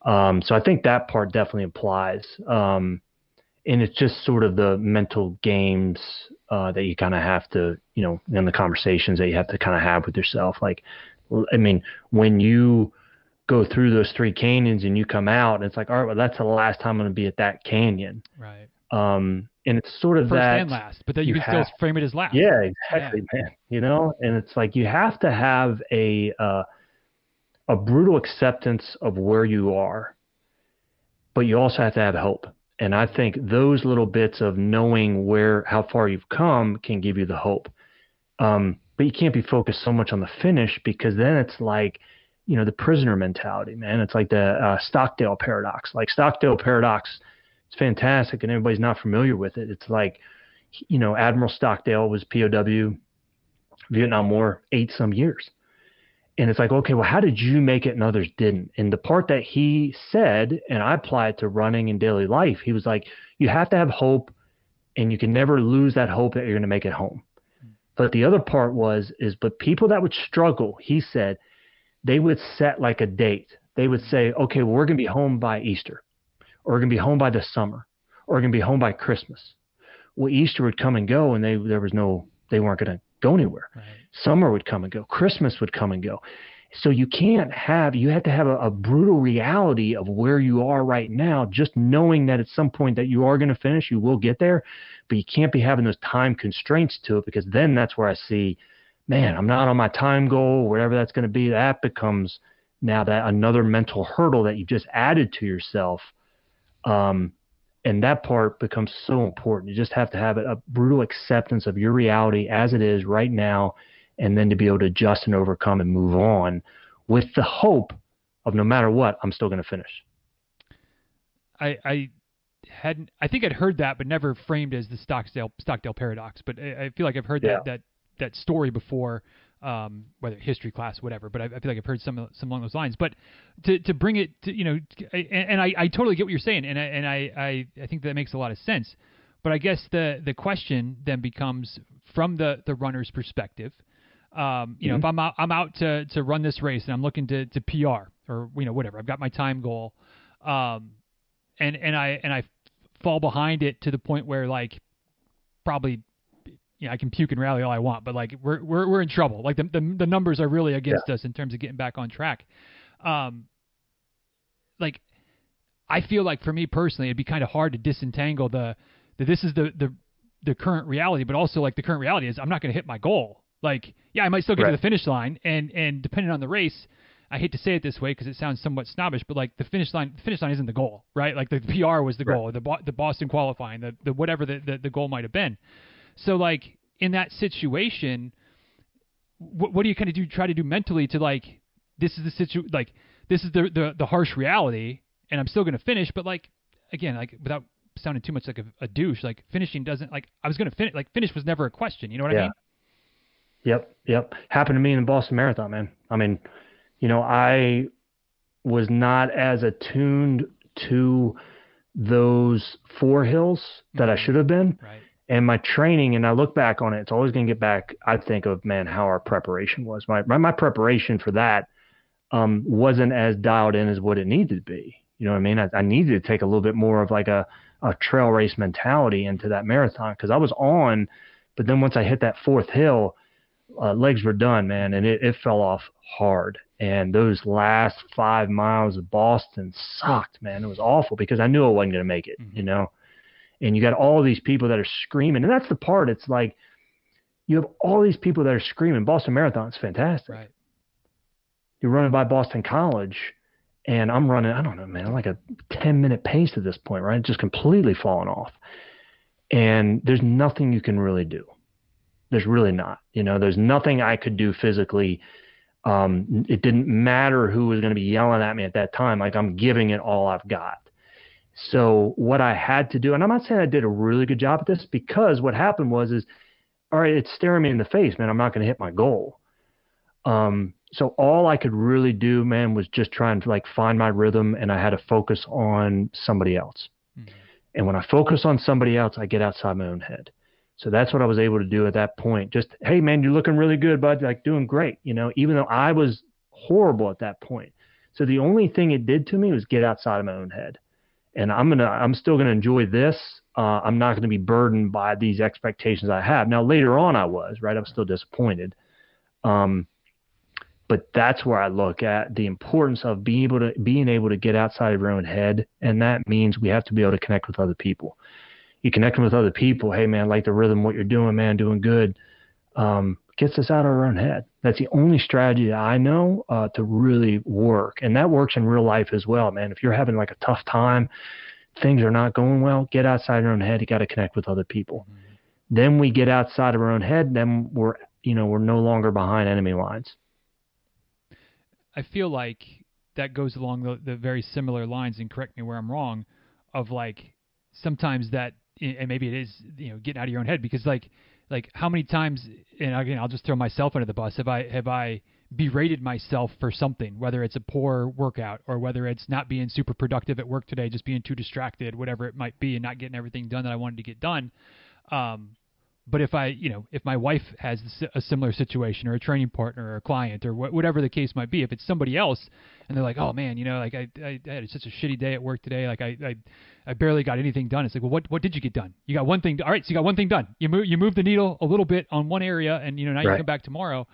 Um, so I think that part definitely applies. Um, and it's just sort of the mental games uh, that you kind of have to, you know, in the conversations that you have to kind of have with yourself. Like, I mean, when you go through those three canyons and you come out, and it's like, all right, well, that's the last time I'm going to be at that canyon. Right. Um, and it's sort of First that and last, but then you, you can have, still frame it as last. Yeah, exactly, yeah. man. You know, and it's like you have to have a uh, a brutal acceptance of where you are, but you also have to have hope and I think those little bits of knowing where, how far you've come can give you the hope. Um, but you can't be focused so much on the finish because then it's like, you know, the prisoner mentality, man. It's like the uh, Stockdale paradox. Like Stockdale paradox, it's fantastic, and everybody's not familiar with it. It's like, you know, Admiral Stockdale was POW, Vietnam War, eight some years and it's like, okay, well, how did you make it and others didn't? And the part that he said, and I apply it to running in daily life, he was like, you have to have hope and you can never lose that hope that you're going to make it home. But the other part was, is, but people that would struggle, he said, they would set like a date. They would say, okay, well, we're going to be home by Easter, or we're going to be home by the summer, or we're going to be home by Christmas. Well, Easter would come and go, and they there was no, they weren't going to go anywhere. Right. Summer would come and go. Christmas would come and go. So you can't have, you have to have a, a, brutal reality of where you are right now, just knowing that at some point that you are going to finish, you will get there, but you can't be having those time constraints to it because then that's where I see, man, I'm not on my time goal, whatever that's going to be. That becomes now that another mental hurdle that you've just added to yourself. Um, and that part becomes so important. You just have to have a brutal acceptance of your reality as it is right now, and then to be able to adjust and overcome and move on with the hope of no matter what, I'm still going to finish. I, I hadn't. I think I'd heard that, but never framed as the Stockdale Stockdale paradox. But I, I feel like I've heard yeah. that that that story before um, whether history class, whatever. But I, I, feel like I've heard some some along those lines. But to to bring it to you know, and, and I, I totally get what you're saying, and I and I, I I think that makes a lot of sense. But I guess the the question then becomes from the the runner's perspective. Um, you mm-hmm. know, if I'm out I'm out to to run this race and I'm looking to to PR or you know whatever, I've got my time goal, um, and and I and I fall behind it to the point where like probably you know, I can puke and rally all I want, but like we're we're we're in trouble. Like the the, the numbers are really against yeah. us in terms of getting back on track. Um, like I feel like for me personally, it'd be kind of hard to disentangle the that this is the the the current reality, but also like the current reality is I'm not going to hit my goal. Like, yeah, I might still get right. to the finish line, and and depending on the race, I hate to say it this way because it sounds somewhat snobbish, but like the finish line, the finish line isn't the goal, right? Like the PR was the goal, right. the the Boston qualifying, the the whatever the the, the goal might have been. So like in that situation, what, what do you kind of do? Try to do mentally to like this is the situ like this is the the, the harsh reality, and I'm still going to finish. But like again, like without sounding too much like a, a douche, like finishing doesn't like I was going to finish. Like finish was never a question. You know what yeah. I mean? Yep, yep. Happened to me in the Boston Marathon, man. I mean, you know, I was not as attuned to those four hills that mm-hmm. I should have been. Right and my training and I look back on it, it's always going to get back. I think of man, how our preparation was. My my, my preparation for that um, wasn't as dialed in as what it needed to be. You know what I mean? I, I needed to take a little bit more of like a, a trail race mentality into that marathon because I was on, but then once I hit that fourth hill, uh, legs were done, man, and it, it fell off hard. And those last five miles of Boston sucked, man. It was awful because I knew I wasn't going to make it. Mm-hmm. You know and you got all these people that are screaming, and that's the part. It's like you have all these people that are screaming. Boston Marathon's fantastic. Right. you're running by Boston College, and I'm running, I don't know, man, like a 10 minute pace at this point, right? Just completely falling off. And there's nothing you can really do. There's really not. You know, there's nothing I could do physically. Um, it didn't matter who was going to be yelling at me at that time. Like I'm giving it all I've got. So what I had to do, and I'm not saying I did a really good job at this because what happened was is, all right, it's staring me in the face, man. I'm not going to hit my goal. Um, so all I could really do, man, was just try and like find my rhythm, and I had to focus on somebody else. Mm-hmm. And when I focus on somebody else, I get outside my own head. So that's what I was able to do at that point. Just, hey, man, you're looking really good, bud. Like doing great, you know, even though I was horrible at that point. So the only thing it did to me was get outside of my own head. And I'm gonna, I'm still gonna enjoy this. Uh, I'm not gonna be burdened by these expectations I have. Now later on, I was right. I'm still disappointed. Um, but that's where I look at the importance of being able to being able to get outside of your own head, and that means we have to be able to connect with other people. You connecting with other people, hey man, I like the rhythm, what you're doing, man, doing good, um, gets us out of our own head. That's the only strategy that I know uh, to really work, and that works in real life as well, man. If you're having like a tough time, things are not going well, get outside your own head. You got to connect with other people. Mm-hmm. Then we get outside of our own head, then we're you know we're no longer behind enemy lines. I feel like that goes along the, the very similar lines, and correct me where I'm wrong, of like sometimes that, and maybe it is, you know, getting out of your own head because like, like how many times, and again, I'll just throw myself under the bus. Have I, have I berated myself for something, whether it's a poor workout or whether it's not being super productive at work today, just being too distracted, whatever it might be, and not getting everything done that I wanted to get done. Um, but if I, you know, if my wife has a similar situation or a training partner or a client or wh- whatever the case might be, if it's somebody else and they're like, oh man, you know, like I, I, I had such a shitty day at work today, like I, I, I barely got anything done. It's like, well, what, what did you get done? You got one thing. All right, so you got one thing done. You move, you move the needle a little bit on one area, and you know now right. you come back tomorrow.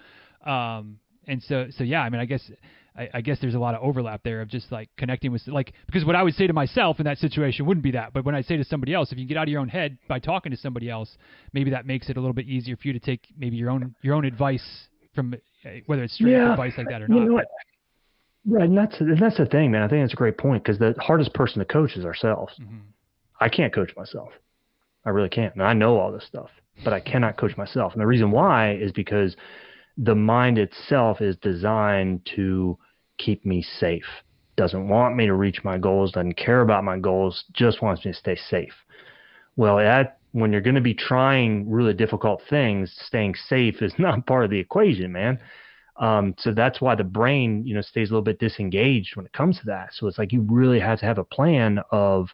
Um, and so, so yeah, I mean, I guess I, I, guess there's a lot of overlap there of just like connecting with like because what I would say to myself in that situation wouldn't be that, but when I say to somebody else, if you get out of your own head by talking to somebody else, maybe that makes it a little bit easier for you to take maybe your own your own advice from eh, whether it's straight yeah, advice like that or not. Know what? Right, and that's and that's the thing, man. I think that's a great point because the hardest person to coach is ourselves. Mm-hmm. I can't coach myself. I really can't. And I know all this stuff, but I cannot coach myself. And the reason why is because the mind itself is designed to keep me safe. Doesn't want me to reach my goals, doesn't care about my goals, just wants me to stay safe. Well, when you're going to be trying really difficult things, staying safe is *laughs* not part of the equation, man. Um, so that's why the brain, you know, stays a little bit disengaged when it comes to that. So it's like you really have to have a plan of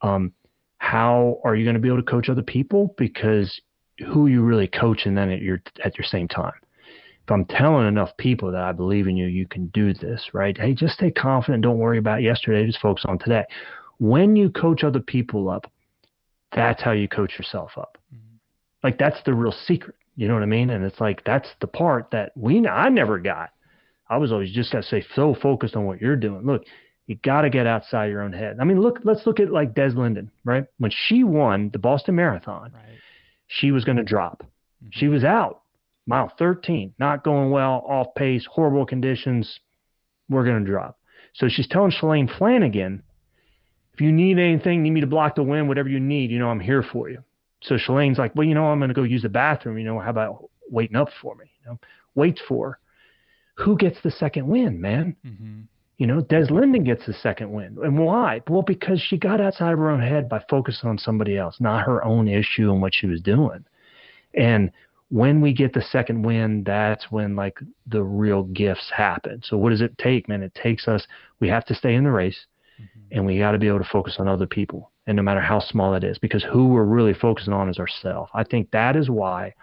um, how are you going to be able to coach other people because who you really coaching then at your at your same time if I'm telling enough people that I believe in you, you can do this, right? Hey, just stay confident. Don't worry about yesterday. Just focus on today. When you coach other people up, that's how you coach yourself up. Mm-hmm. Like that's the real secret. You know what I mean? And it's like that's the part that we I never got. I was always just got to say so focused on what you're doing. Look, you got to get outside your own head. I mean, look, let's look at like Des Linden, right? When she won the Boston Marathon, right. she was going to drop. Mm-hmm. She was out Mile 13, not going well, off pace, horrible conditions. We're going to drop. So she's telling Shalane Flanagan, if you need anything, need me to block the wind, whatever you need, you know, I'm here for you. So Shalane's like, well, you know, I'm going to go use the bathroom. You know, how about waiting up for me? You know, waits for her. Who gets the second win, man? Mm-hmm. You know, Des Linden gets the second win. And why? Well, because she got outside of her own head by focusing on somebody else, not her own issue and what she was doing. And when we get the second win, that's when like the real gifts happen. So what does it take, man? It takes us. We have to stay in the race, mm-hmm. and we got to be able to focus on other people, and no matter how small it is, because who we're really focusing on is ourselves. I think that is why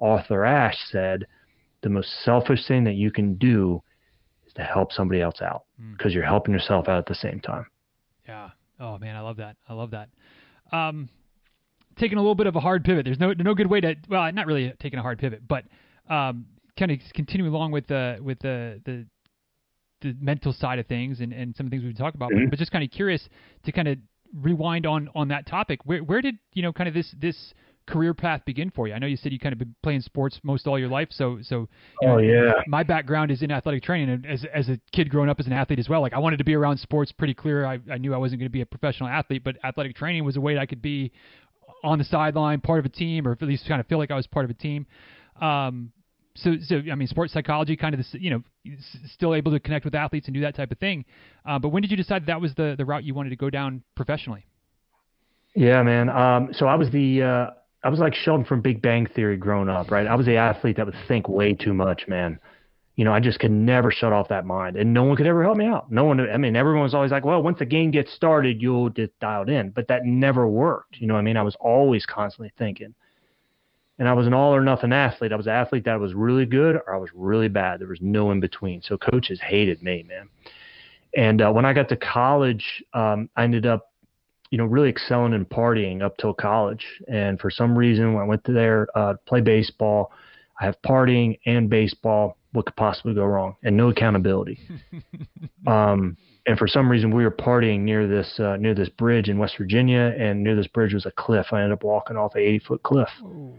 Arthur Ashe said the most selfish thing that you can do is to help somebody else out, because mm. you're helping yourself out at the same time. Yeah. Oh man, I love that. I love that. Um, taking a little bit of a hard pivot. There's no no good way to well, not really taking a hard pivot, but um, kind of continuing along with the with the the the mental side of things and, and some of the things we've talked about, mm-hmm. but, but just kind of curious to kind of rewind on on that topic. Where where did you know kind of this this career path begin for you? I know you said you kind of been playing sports most all your life, so so. You know, oh yeah. My background is in athletic training, and as as a kid growing up as an athlete as well, like I wanted to be around sports pretty clear. I I knew I wasn't going to be a professional athlete, but athletic training was a way I could be on the sideline, part of a team, or at least kind of feel like I was part of a team. Um, so, so I mean, sports psychology, kind of this, you know, still able to connect with athletes and do that type of thing. Uh, but when did you decide that, was the the route you wanted to go down professionally? Yeah, man. Um, so I was the uh, I was like Sheldon from Big Bang Theory growing up, right? I was the athlete that would think way too much, man. You know, I just could never shut off that mind, and no one could ever help me out. No one. I mean, everyone was always like, "Well, once the game gets started, you'll get dialed in," but that never worked. You know, I mean, I was always constantly thinking and I was an all or nothing athlete. I was an athlete that was really good or I was really bad. There was no in between. So coaches hated me, man. And uh, when I got to college, um, I ended up, you know, really excelling in partying up till college. And for some reason, when I went to there uh, play baseball, I have partying and baseball. What could possibly go wrong? And no accountability. *laughs* um, and for some reason, we were partying near this uh, near this bridge in West Virginia, and near this bridge was a cliff. I ended up walking off a 80 foot cliff. Ooh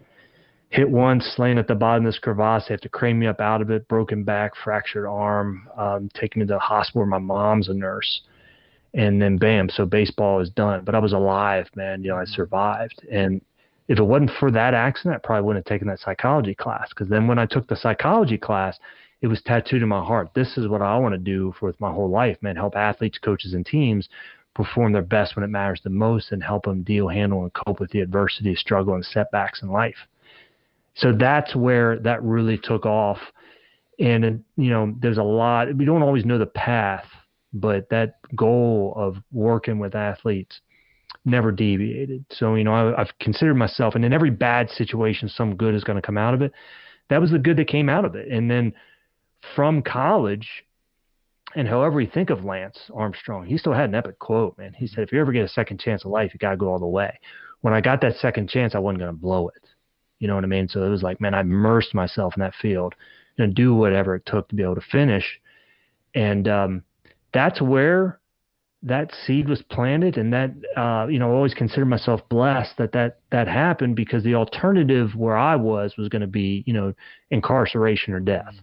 hit once, laying at the bottom of this crevasse. They have to crane me up out of it, broken back, fractured arm, um, taken me to the hospital where my mom's a nurse. And then bam, so baseball is done. But I was alive, man. You know, I mm-hmm. survived. And if it wasn't for that accident, I probably wouldn't have taken that psychology class. Because then when I took the psychology class, it was tattooed in my heart. This is what I want to do for my whole life, man. Help athletes, coaches, and teams perform their best when it matters the most and help them deal, handle, and cope with the adversity, struggle, and setbacks in life. So that's where that really took off. And, you know, there's a lot, we don't always know the path, but that goal of working with athletes never deviated. So, you know, I, I've considered myself, and in every bad situation, some good is going to come out of it. That was the good that came out of it. And then from college, and however you think of Lance Armstrong, he still had an epic quote, man. He said, if you ever get a second chance of life, you got to go all the way. When I got that second chance, I wasn't going to blow it. You know what I mean? So it was like, man, I immersed myself in that field and do whatever it took to be able to finish. And um, that's where that seed was planted, and that uh, you know, I always consider myself blessed that that that happened because the alternative where I was was going to be, you know, incarceration or death.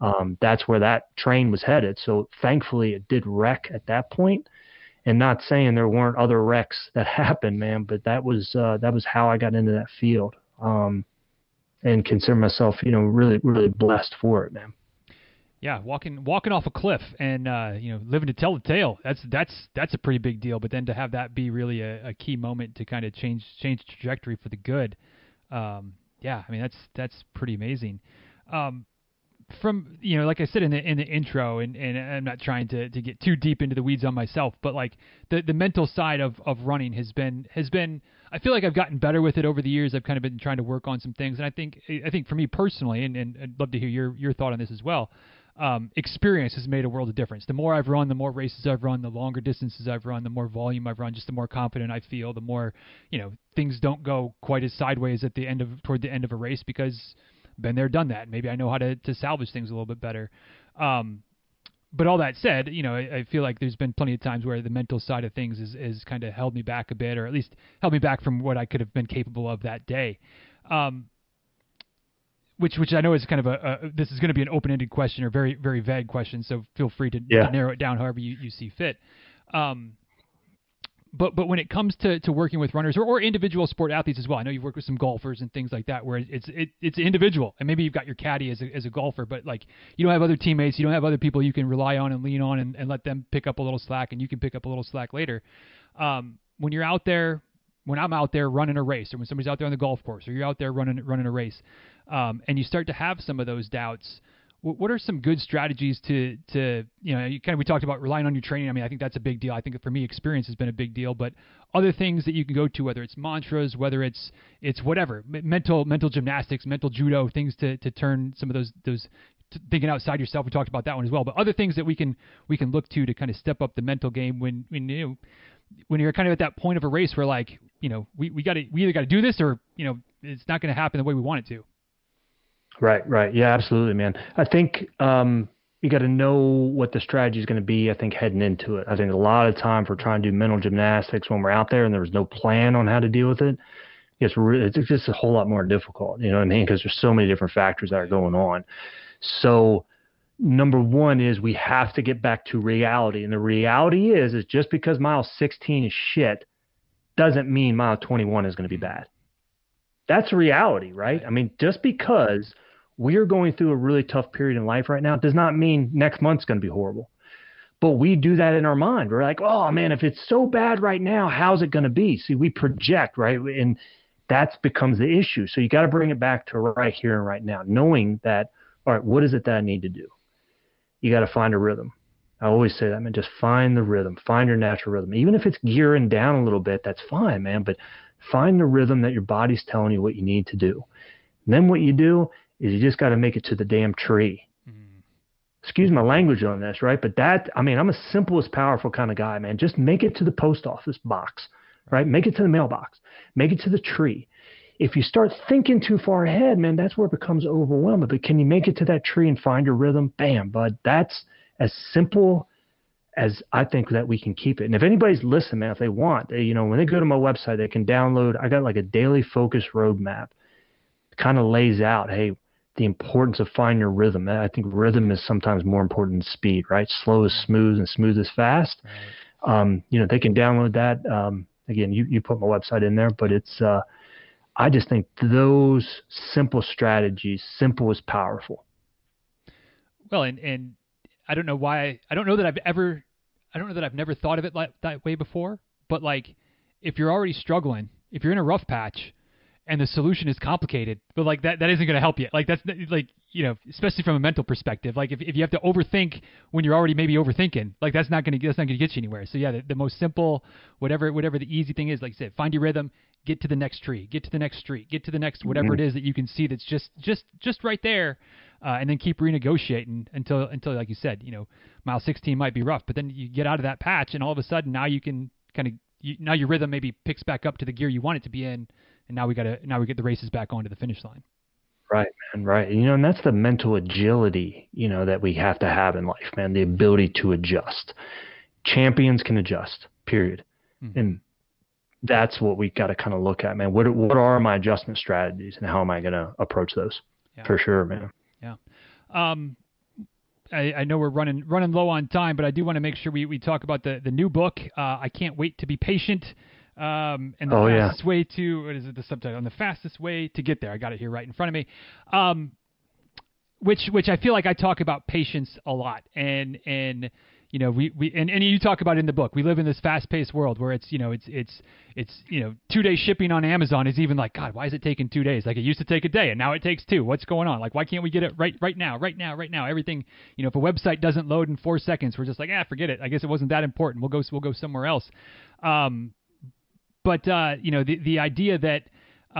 Um, that's where that train was headed. So thankfully, it did wreck at that point. And not saying there weren't other wrecks that *laughs* happened, man, but that was uh, that was how I got into that field um, and consider myself, you know, really, really blessed for it, man. Yeah, walking walking off a cliff and uh, you know living to tell the tale. That's that's that's a pretty big deal. But then to have that be really a, a key moment to kind of change change trajectory for the good, um, yeah, I mean that's that's pretty amazing. Um, from you know, like I said in the in the intro, and, and I'm not trying to, to get too deep into the weeds on myself, but like the the mental side of, of running has been has been I feel like I've gotten better with it over the years. I've kind of been trying to work on some things, and I think I think for me personally, and, and I'd love to hear your your thought on this as well. Um, experience has made a world of difference. The more I've run, the more races I've run, the longer distances I've run, the more volume I've run, just the more confident I feel. The more you know things don't go quite as sideways at the end of toward the end of a race because been there, done that. Maybe I know how to to salvage things a little bit better. Um, but all that said, you know, I, I, feel like there's been plenty of times where the mental side of things is, is kind of held me back a bit, or at least held me back from what I could have been capable of that day. Um, which, which I know is kind of a, a this is going to be an open-ended question or very, very vague question. So feel free to, yeah. to narrow it down however you, you see fit. Um, but but when it comes to, to working with runners or, or individual sport athletes as well, I know you've worked with some golfers and things like that where it's it, it's individual and maybe you've got your caddy as a, as a golfer, but like you don't have other teammates, you don't have other people you can rely on and lean on and, and let them pick up a little slack and you can pick up a little slack later. Um, when you're out there, when I'm out there running a race or when somebody's out there on the golf course or you're out there running running a race, um, and you start to have some of those doubts what are some good strategies to to you know you kind of we talked about relying on your training. I mean, I think that's a big deal. I think for me, experience has been a big deal. But other things that you can go to, whether it's mantras, whether it's it's whatever mental mental gymnastics, mental judo, things to to turn some of those those thinking outside yourself. We talked about that one as well. But other things that we can we can look to to kind of step up the mental game when when you know, when you're kind of at that point of a race where like you know we we got to we either got to do this or you know it's not going to happen the way we want it to. Right, right. Yeah, absolutely, man. I think um, you got to know what the strategy is going to be. I think heading into it. I think a lot of time for trying to do mental gymnastics when we're out there and there's no plan on how to deal with it. it's it's just a whole lot more difficult. You know what I mean? Because there's so many different factors that are going on. So number one is we have to get back to reality, and the reality is is just because mile 16 is shit doesn't mean mile 21 is going to be bad. That's reality, right? I mean, just because we're going through a really tough period in life right now It does not mean next month's going to be horrible. But we do that in our mind. We're like, oh man, if it's so bad right now, how's it going to be? See, we project, right? And that becomes the issue. So you got to bring it back to right here and right now, knowing that, all right, what is it that I need to do? You got to find a rhythm. I always say that, man, just find the rhythm, find your natural rhythm. Even if it's gearing down a little bit, that's fine, man. But find the rhythm that your body's telling you what you need to do. And then what you do is you just got to make it to the damn tree. Mm. Excuse my language on this, right? But that, I mean, I'm a simple as powerful kind of guy, man. Just make it to the post office box, right? Make it to the mailbox, make it to the tree. If you start thinking too far ahead, man, that's where it becomes overwhelming. But can you make it to that tree and find your rhythm? Bam, bud. That's as simple as I think that we can keep it. And if anybody's listening, man, if they want, they, you know, when they go to my website, they can download. I got like a daily focus roadmap. Kind of lays out, hey, the importance of finding your rhythm. I think rhythm is sometimes more important than speed, right? Slow is smooth and smooth is fast. Um, you know, they can download that. Um, again, you, you put my website in there, but it's, uh, I just think those simple strategies, simple is powerful. Well, and, and I don't know why, I don't know that I've ever, I don't know that I've never thought of it like that way before, but like if you're already struggling, if you're in a rough patch, and the solution is complicated, but like that that isn't going to help you. Like that's like you know, especially from a mental perspective. Like if, if you have to overthink when you're already maybe overthinking, like that's not going to that's not going to get you anywhere. So yeah, the, the, most simple, whatever whatever the easy thing is, like I said, find your rhythm, get to the next tree, get to the next street, get to the next whatever mm-hmm. it is that you can see that's just just just right there, uh, and then keep renegotiating until until like you said, you know, mile 16 might be rough, but then you get out of that patch, and all of a sudden now you can kind of you, now your rhythm maybe picks back up to the gear you want it to be in and now we got to now we get the races back onto the finish line. Right, man. Right. You know, and that's the mental agility, you know, that we have to have in life, man. The ability to adjust. Champions can adjust. Period. Mm-hmm. And that's what we got to kind of look at, man. What what are my adjustment strategies, and how am I going to approach those? Yeah. For sure, man. Yeah. Um, I, I, know we're running running low on time, but I do want to make sure we, we talk about the the new book. Uh, I can't wait to be patient. Um, and the oh, fastest yeah. way to what is it the subtitle? And the fastest way to get there. I got it here right in front of me. Um, which which I feel like I talk about patience a lot, and and you know we, we and, and you talk about in the book we live in this fast paced world where it's you know it's it's it's you know two day shipping on Amazon is even like God why is it taking two days like it used to take a day and now it takes two what's going on like why can't we get it right right now right now right now everything you know if a website doesn't load in four seconds we're just like ah forget it I guess it wasn't that important we'll go we'll go somewhere else um, but uh, you know, the the idea that,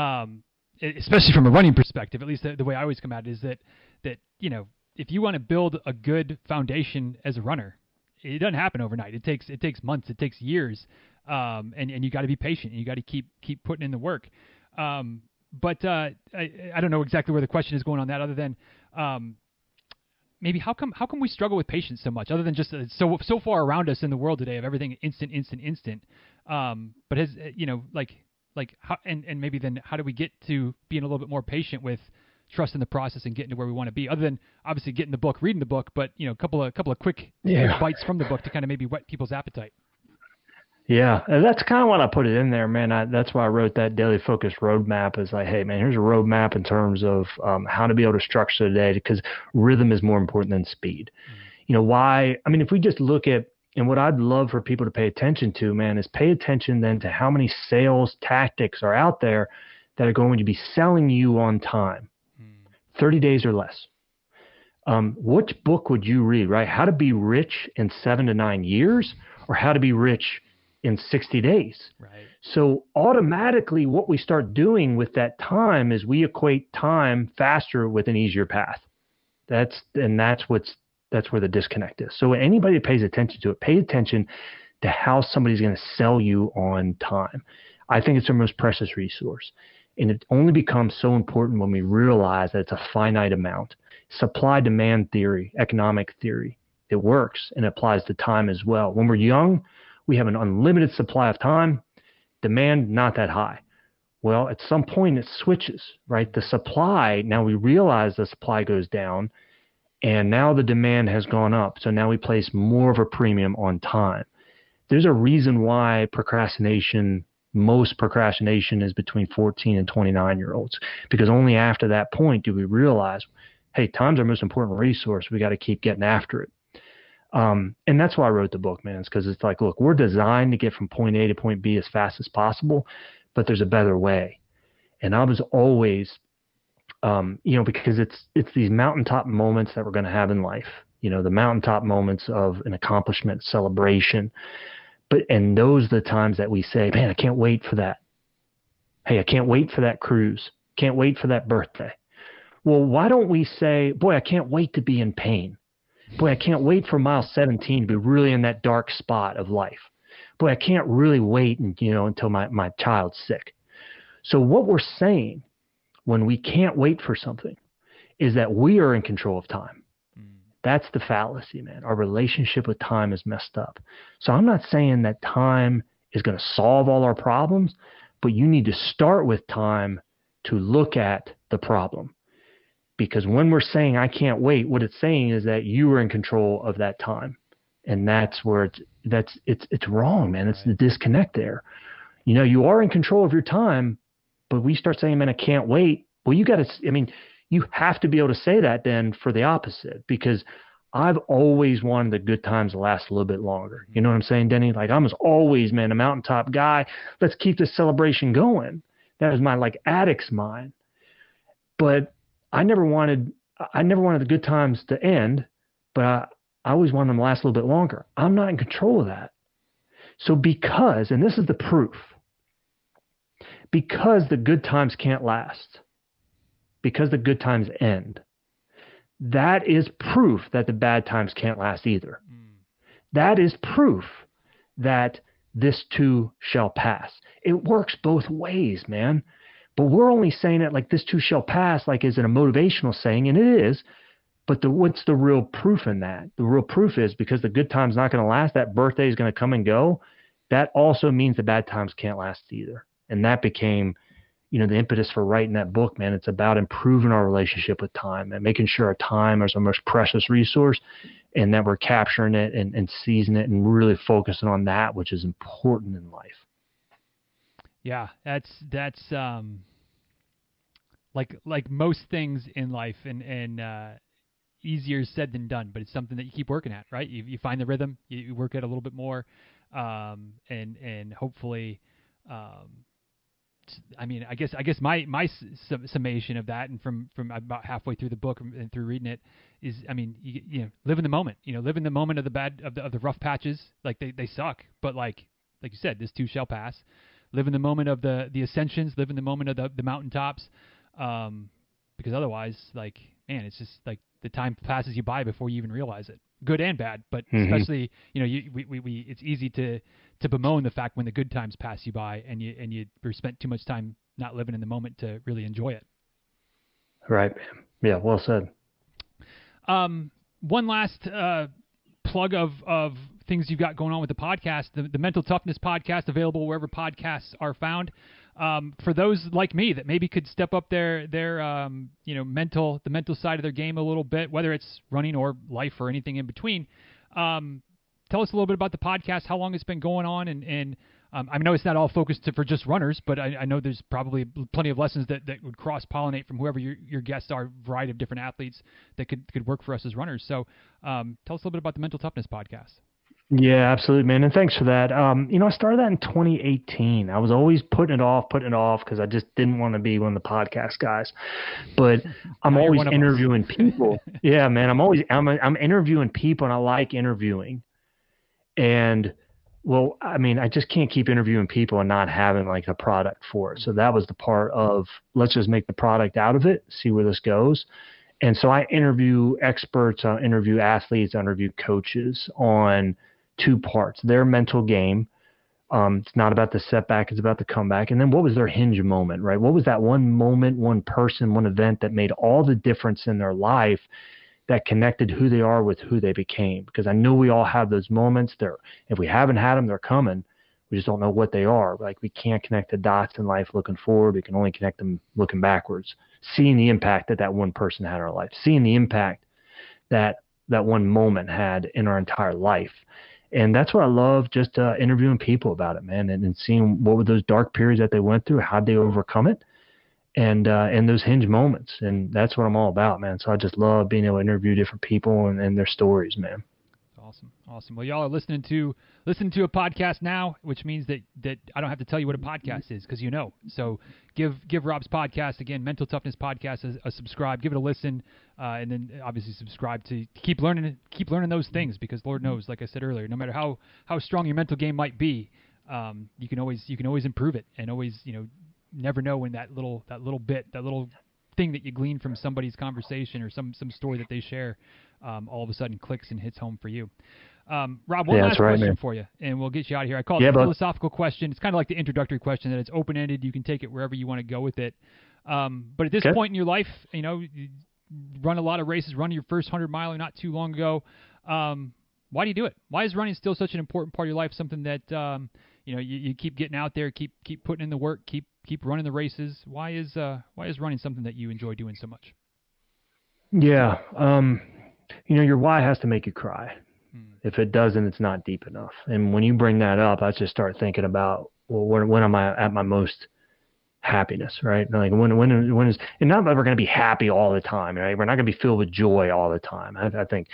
um, especially from a running perspective, at least the, the way I always come at it is that that you know, if you want to build a good foundation as a runner, it doesn't happen overnight. It takes it takes months. It takes years. Um, and and you got to be patient. And you got to keep keep putting in the work. Um, but uh, I, I don't know exactly where the question is going on that, other than um, maybe how come how come we struggle with patience so much, other than just uh, so so far around us in the world today of everything instant, instant, instant. Um, but has uh, you know like like how and and maybe then how do we get to being a little bit more patient with trusting the process and getting to where we want to be other than obviously getting the book reading the book but you know a couple of a couple of quick, yeah. quick bites from the book to kind of maybe whet people's appetite yeah, that's kind of what I put it in there, man. I, that's why I wrote that daily focus roadmap. Is like, hey, man, here's a roadmap in terms of um, how to be able to structure the day because rhythm is more important than speed. Mm-hmm. You know why? I mean, if we just look at and what I'd love for people to pay attention to, man, is pay attention then to how many sales tactics are out there that are going to be selling you on time, mm-hmm. 30 days or less. Um, which book would you read, right? How to be rich in seven to nine years, or how to be rich in 60 days. Right. So automatically what we start doing with that time is we equate time faster with an easier path. That's and that's what's that's where the disconnect is. So anybody that pays attention to it, pay attention to how somebody's going to sell you on time. I think it's our most precious resource. And it only becomes so important when we realize that it's a finite amount. Supply demand theory, economic theory, it works and applies to time as well. When we're young, we have an unlimited supply of time, demand not that high. Well, at some point it switches, right? The supply, now we realize the supply goes down and now the demand has gone up. So now we place more of a premium on time. There's a reason why procrastination, most procrastination is between 14 and 29 year olds, because only after that point do we realize, hey, time's our most important resource. We got to keep getting after it. Um, and that's why I wrote the book, man. It's because it's like, look, we're designed to get from point A to point B as fast as possible but there's a better way. And I was always, um, you know, because it's it's these mountaintop moments that we're going to have in life. You know, the mountaintop moments of an accomplishment, celebration. But and those are the times that we say, man, I can't wait for that. Hey, I can't wait for that cruise. Can't wait for that birthday. Well, why don't we say, boy, I can't wait to be in pain. Boy, I can't wait for mile 17 to be really in that dark spot of life boy, I can't really wait and, you know, until my, my child's sick. So what we're saying when we can't wait for something is that we are in control of time. Mm. That's the fallacy, man. Our relationship with time is messed up. So I'm not saying that time is going to solve all our problems, but you need to start with time to look at the problem. Because when we're saying I can't wait, what it's saying is that you are in control of that time and that's where it's that's it's it's wrong, man. It's the disconnect there. You know, you are in control of your time, but we start saying, "Man, I can't wait." Well, you got to. I mean, you have to be able to say that then for the opposite because I've always wanted the good times to last a little bit longer. You know what I'm saying, Denny? Like I'm always, man, a mountaintop guy. Let's keep this celebration going. That was my like addict's mind. But I never wanted I never wanted the good times to end, but I, I always wanted them to last a little bit longer. I'm not in control of that. So, because, and this is the proof, because the good times can't last, because the good times end, that is proof that the bad times can't last either. Mm. That is proof that this too shall pass. It works both ways, man. But we're only saying it like this too shall pass, like is it a motivational saying, and it is, but the, what's the real proof in that? The real proof is because the good time's not going to last, that birthday is going to come and go. That also means the bad times can't last either. And that became, you know, the impetus for writing that book, man. It's about improving our relationship with time and making sure our time is our most precious resource and that we're capturing it and, and seizing it and really focusing on that, which is important in life. Yeah, that's that's um like like most things in life and and uh easier said than done, but it's something that you keep working at, right? You, you find the rhythm, you, you work at a little bit more, um, and and hopefully, um, I mean, I guess I guess my my summation of that, and from from about halfway through the book and through reading it, is I mean, you, you know, live in the moment. You know, live in the moment of the bad of the of the rough patches. Like they they suck, but like like you said, this too shall pass. Live in the moment of the the ascensions. Live in the moment of the the mountaintops. Um, because otherwise, like man, it's just like the time passes you by before you even realize it, good and bad. But mm-hmm. especially, you know, you, we, we, we, it's easy to to bemoan the fact when the good times pass you by and you and you spent too much time not living in the moment to really enjoy it. Right. Yeah. Well said. Um, one last uh, plug of of things you've got going on with the podcast, the, the Mental Toughness podcast, available wherever podcasts are found um, for those like me that maybe could step up their their um, you know mental the mental side of their game a little bit, whether it's running or life or anything in between. Um, tell us a little bit about the podcast, how long it's been going on, and and um, I know it's not all focused to, for just runners, but I, I, know there's probably plenty of lessons that, that would cross pollinate from whoever your, your guests are, a variety of different athletes that could could work for us as runners. So um, tell us a little bit about the Mental Toughness podcast. Yeah, absolutely, man. And thanks for that. Um, you know, I started that in 2018. I was always putting it off, putting it off because I just didn't want to be one of the podcast guys. But I'm always interviewing people. *laughs* yeah, man. I'm always I'm I'm interviewing people, and I like interviewing. And well, I mean, I just can't keep interviewing people and not having like a product for it. So that was the part of let's just make the product out of it, see where this goes. And so I interview experts, I interview athletes, I interview coaches on two parts their mental game. Um, it's not about the setback, it's about the comeback. And then what was their hinge moment, right? What was that one moment, one person, one event that made all the difference in their life that connected who they are with who they became? Because I know we all have those moments. There, if we haven't had them, they're coming We just don't know what they are. Like we can't connect the dots in life looking forward. We can only connect them looking backwards, seeing the impact that that one person had in our life, seeing the impact that that one moment had in our entire life. And that's what I love just uh, interviewing people about it, man, and, and seeing what were those dark periods that they went through, how'd they overcome it, and uh, and those hinge moments. And that's what I'm all about, man. So I just love being able to interview different people and, and their stories, man. Awesome, awesome. Well, y'all are listening to listen to a podcast now, which means that that I don't have to tell you what a podcast is because you know. So give give Rob's podcast again, Mental Toughness Podcast, a, a subscribe. Give it a listen, uh, and then obviously subscribe to keep learning keep learning those things because Lord knows, like I said earlier, no matter how how strong your mental game might be, um, you can always you can always improve it and always you know never know when that little that little bit that little thing that you glean from somebody's conversation or some some story that they share um, all of a sudden clicks and hits home for you. Um, Rob, one Yeah, last right, question man. for you, and we'll get you out of here. I call it Yeah, a philosophical question. It's kind of like the introductory question that it's open ended. You can take it wherever you want to go with it. Um, but at this Okay. point in your life, you know, you run a lot of races, run your first hundred miler not too long ago. Um, why do you do it? Why is running still such an important part of your life? Something that um, you know you, you keep getting out there, keep keep putting in the work, keep keep running the races. Why is uh, why is running something that you enjoy doing so much? Yeah. Um, you know, your why has to make you cry. Hmm. If it doesn't, it's not deep enough. And when you bring that up, I just start thinking about, well, when, when am I at my most happiness, right? Like when, when, when is, and not that we're going to be happy all the time, right? We're not going to be filled with joy all the time. I, I think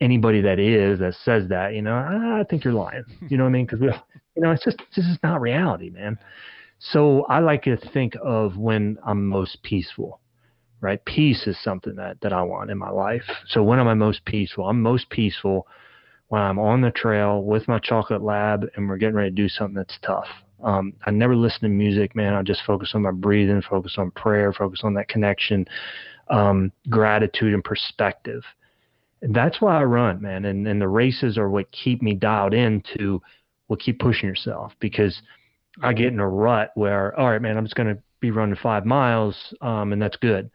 anybody that is, that says that, you know, I, I think you're lying. *laughs* You know what I mean? Cause we, you know, it's just, this is not reality, man. So I like to think of when I'm most peaceful right? Peace is something that, that I want in my life. So when am I most peaceful? I'm most peaceful when I'm on the trail with my chocolate lab and we're getting ready to do something that's tough. Um, I never listen to music, man. I just focus on my breathing, focus on prayer, focus on that connection, um, gratitude and perspective. That's why I run, man. And, and the races are what keep me dialed into what keep pushing yourself because I get in a rut where, all right, man, I'm just to be running five miles, um, and that's good.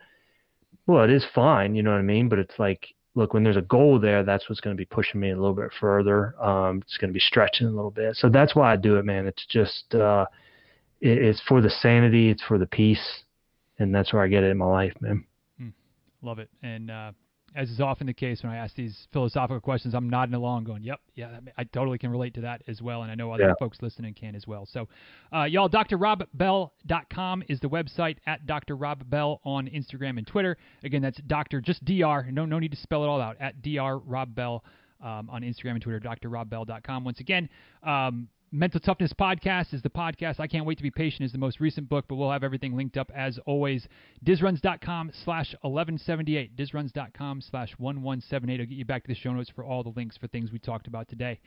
Well, it is fine, you know what I mean? But it's like, look, when there's a goal there, that's what's to be pushing me a little bit further. Um, it's to be stretching a little bit. So that's why I do it, man. It's just, uh, it, it's for the sanity, it's for the peace, and that's where I get it in my life, man. Love it. And uh, as is often the case when I ask these philosophical questions, I'm nodding along, going, "Yep, yeah, I totally can relate to that as well." And I know other Yeah. folks listening can as well. So, uh, y'all, drrobbell.com is the website at Dr. Rob Bell on Instagram and Twitter. Again, that's Dr. Just Dr. No, no need to spell it all out at Dr. Rob Bell um, on Instagram and Twitter. DrRobBell.com. Once again. Um, Mental Toughness Podcast is the podcast. I Can't Wait to Be Patient is the most recent book, but we'll have everything linked up as always. Dizruns.com slash 1178. Dizruns.com slash 1178. I'll get you back to the show notes for all the links for things we talked about today.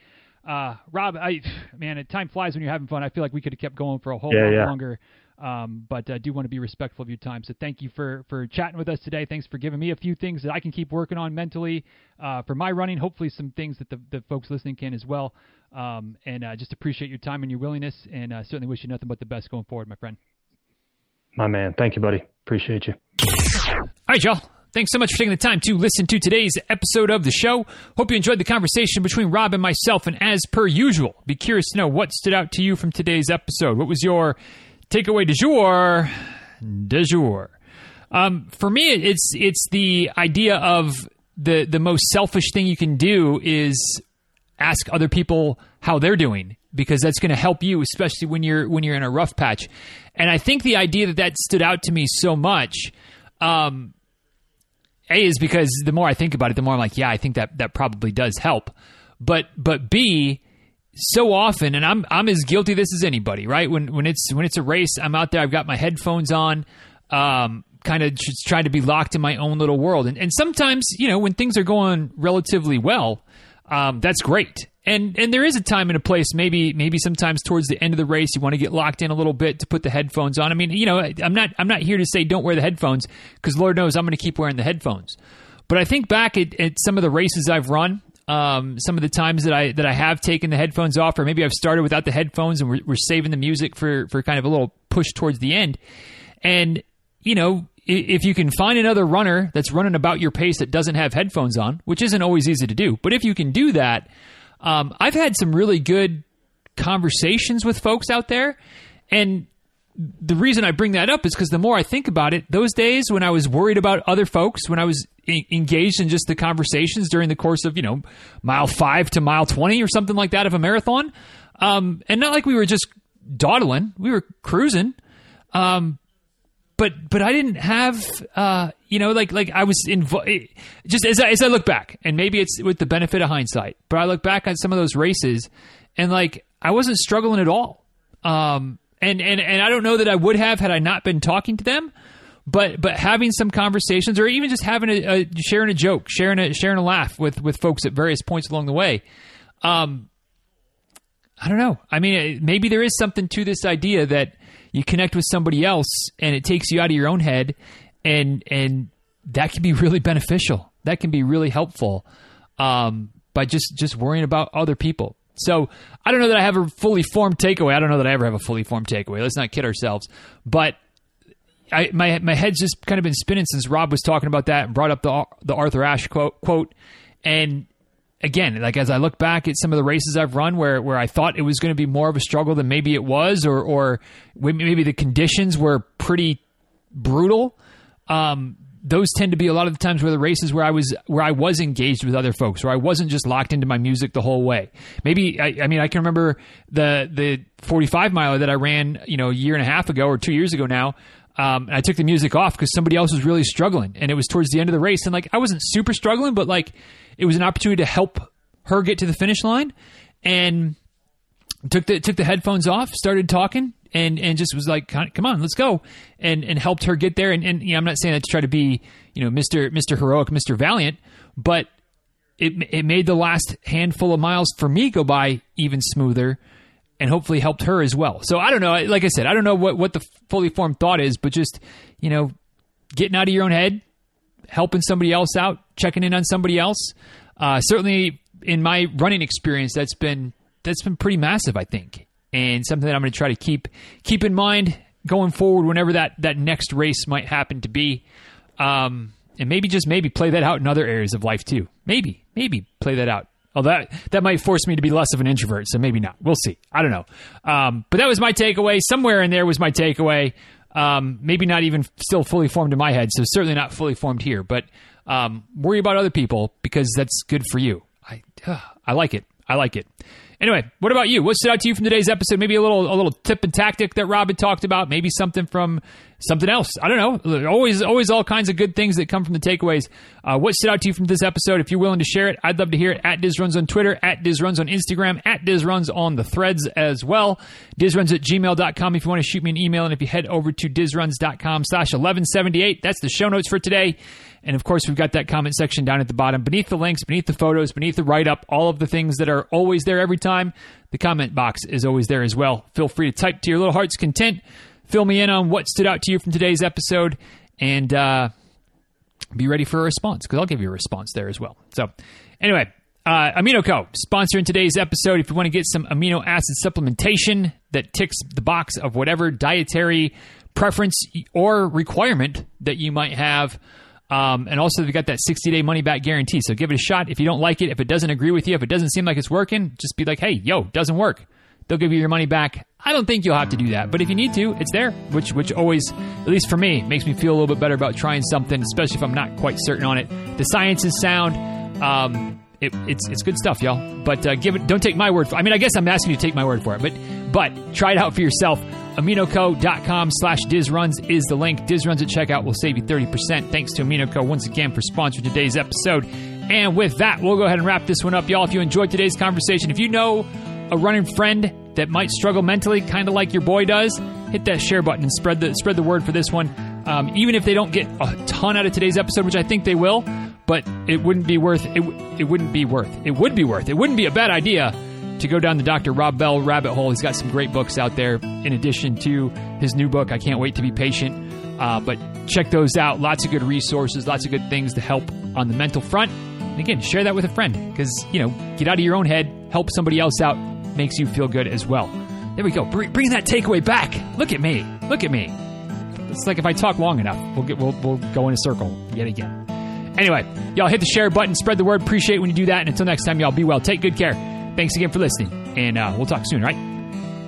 Uh, Rob, I, man, time flies when you're having fun. I feel like we could have kept going for a whole Yeah, lot yeah. longer. Um, but I do want to be respectful of your time. So thank you for, for chatting with us today. Thanks for giving me a few things that I can keep working on mentally uh, for my running. Hopefully, some things that the, the folks listening can as well. Um, and uh, just appreciate your time and your willingness, and uh, certainly wish you nothing but the best going forward, my friend. My man. Thank you, buddy. Appreciate you. All right, y'all. Thanks so much for taking the time to listen to today's episode of the show. Hope you enjoyed the conversation between Rob and myself. And as per usual, be curious to know what stood out to you from today's episode. What was your takeaway du jour? Du jour. Um, for me, it's it's the idea of the the most selfish thing you can do is ask other people how they're doing because that's going to help you especially when you're when you're in a rough patch and i think the idea that that stood out to me so much um a is because the more i think about it the more i'm like yeah i think that that probably does help but but b so often and i'm i'm as guilty this as anybody right when when it's when it's a race i'm out there i've got my headphones on um kind of just trying to be locked in my own little world and and sometimes you know when things are going relatively well um, that's great. And and there is a time and a place. Maybe maybe sometimes towards the end of the race, you want to get locked in a little bit to put the headphones on. I mean, you know, I'm not I'm not here to say don't wear the headphones because Lord knows I'm going to keep wearing the headphones. But I think back at, at some of the races I've run, um, some of the times that I that I have taken the headphones off, or maybe I've started without the headphones and we're, we're saving the music for for kind of a little push towards the end. And you know, if you can find another runner that's running about your pace that doesn't have headphones on, which isn't always easy to do, but if you can do that, um, I've had some really good conversations with folks out there. And the reason I bring that up is because the more I think about it, those days when I was worried about other folks, when I was engaged in just the conversations during the course of, you know, mile five to mile 20 or something like that of a marathon, um, and not like we were just dawdling, we were cruising. Um, but but I didn't have uh, you know like like I was involved just as I, as I look back and maybe it's with the benefit of hindsight but I look back on some of those races and like I wasn't struggling at all um, and and and I don't know that I would have had I not been talking to them. But but having some conversations, or even just having a, a sharing a joke, sharing a sharing a laugh with with folks at various points along the way, um, I don't know. I mean, maybe there is something to this idea that you connect with somebody else and it takes you out of your own head, and and that can be really beneficial. That can be really helpful um, by just just worrying about other people. So I don't know that I have a fully formed takeaway. I don't know that I ever have a fully formed takeaway. Let's not kid ourselves. But I, my my head's just kind of been spinning since Rob was talking about that and brought up the the Arthur Ashe quote quote. And again, like as I look back at some of the races I've run where where I thought it was going to be more of a struggle than maybe it was, or or maybe the conditions were pretty brutal. Um, those tend to be a lot of the times where the races where I was where I was engaged with other folks, where I wasn't just locked into my music the whole way. Maybe I, I mean I can remember the the 45 miler that I ran, you know, a year and a half ago or two years ago now. Um, I took the music off because somebody else was really struggling, and it was towards the end of the race, and like I wasn't super struggling, but like it was an opportunity to help her get to the finish line, and took the took the headphones off, started talking, and and just was like, come on, let's go, and and helped her get there. And, and you know, I'm not saying that to try to be you know Mister Mister Heroic, Mister Valiant, but it it made the last handful of miles for me go by even smoother. And hopefully helped her as well. So I don't know. Like I said, I don't know what, what the fully formed thought is, but just you know, getting out of your own head, helping somebody else out, checking in on somebody else. Uh, certainly, in my running experience, that's been that's been pretty massive, I think, and something that I'm going to try to keep keep in mind going forward whenever that that next race might happen to be. Um, and maybe just maybe play that out in other areas of life too. Maybe, maybe play that out. Oh, that that might force me to be less of an introvert, so maybe not. We'll see. I don't know. Um, but that was my takeaway. Somewhere in there was my takeaway. Um, maybe not even still fully formed in my head, so certainly not fully formed here. But um, worry about other people because that's good for you. I uh, I like it. I like it. Anyway, what about you? What stood out to you from today's episode? Maybe a little a little tip and tactic that Rob had talked about. Maybe something from something else. I don't know. Always always all kinds of good things that come from the takeaways. Uh, what stood out to you from this episode? If you're willing to share it, I'd love to hear it. At DizRuns on Twitter, at DizRuns on Instagram, at DizRuns on the threads as well. DizRuns at gmail.com if you want to shoot me an email. And if you head over to DizRuns.com slash 1178, that's the show notes for today. And of course, we've got that comment section down at the bottom. Beneath the links, beneath the photos, beneath the write up, all of the things that are always there every time. The comment box is always there as well. Feel free to type to your little heart's content. Fill me in on what stood out to you from today's episode and uh, be ready for a response because I'll give you a response there as well. So, anyway, uh, AminoCo, sponsoring today's episode. If you want to get some amino acid supplementation that ticks the box of whatever dietary preference or requirement that you might have, um, and also, they've got that 60 day money back guarantee. So give it a shot. If you don't like it, if it doesn't agree with you, if it doesn't seem like it's working, just be like, hey, yo, doesn't work. They'll give you your money back. I don't think you'll have to do that, but if you need to, it's there, which which always, at least for me, makes me feel a little bit better about trying something, especially if I'm not quite certain on it. The science is sound. Um, it, it's it's good stuff, y'all. But uh, give it. Don't take my word for. I mean, I guess I'm asking you to take my word for it, but but try it out for yourself. AminoCo.com slash DizRuns is the link. DizRuns at checkout will save you 30%. Thanks to AminoCo once again for sponsoring today's episode. And with that, we'll go ahead and wrap this one up, y'all. If you enjoyed today's conversation, if you know a running friend that might struggle mentally, kind of like your boy does, hit that share button and spread the spread the word for this one. Um, even if they don't get a ton out of today's episode, which I think they will, but it wouldn't be worth it. It wouldn't be worth. It would be worth. It wouldn't be a bad idea to go down the Dr. Rob Bell rabbit hole. He's got some great books out there in addition to his new book, I Can't Wait to Be Patient. Uh, but check those out. Lots of good resources, lots of good things to help on the mental front. And again, share that with a friend because, you know, get out of your own head, help somebody else out, makes you feel good as well. There we go. Bring, bring that takeaway back. Look at me. Look at me. It's like if I talk long enough, we'll get we'll, we'll go in a circle yet again. Anyway, y'all hit the share button, spread the word. Appreciate when you do that. And until next time, y'all be well. Take good care. Thanks again for listening. And uh, we'll talk soon, right?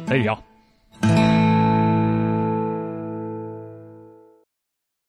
Later, y'all.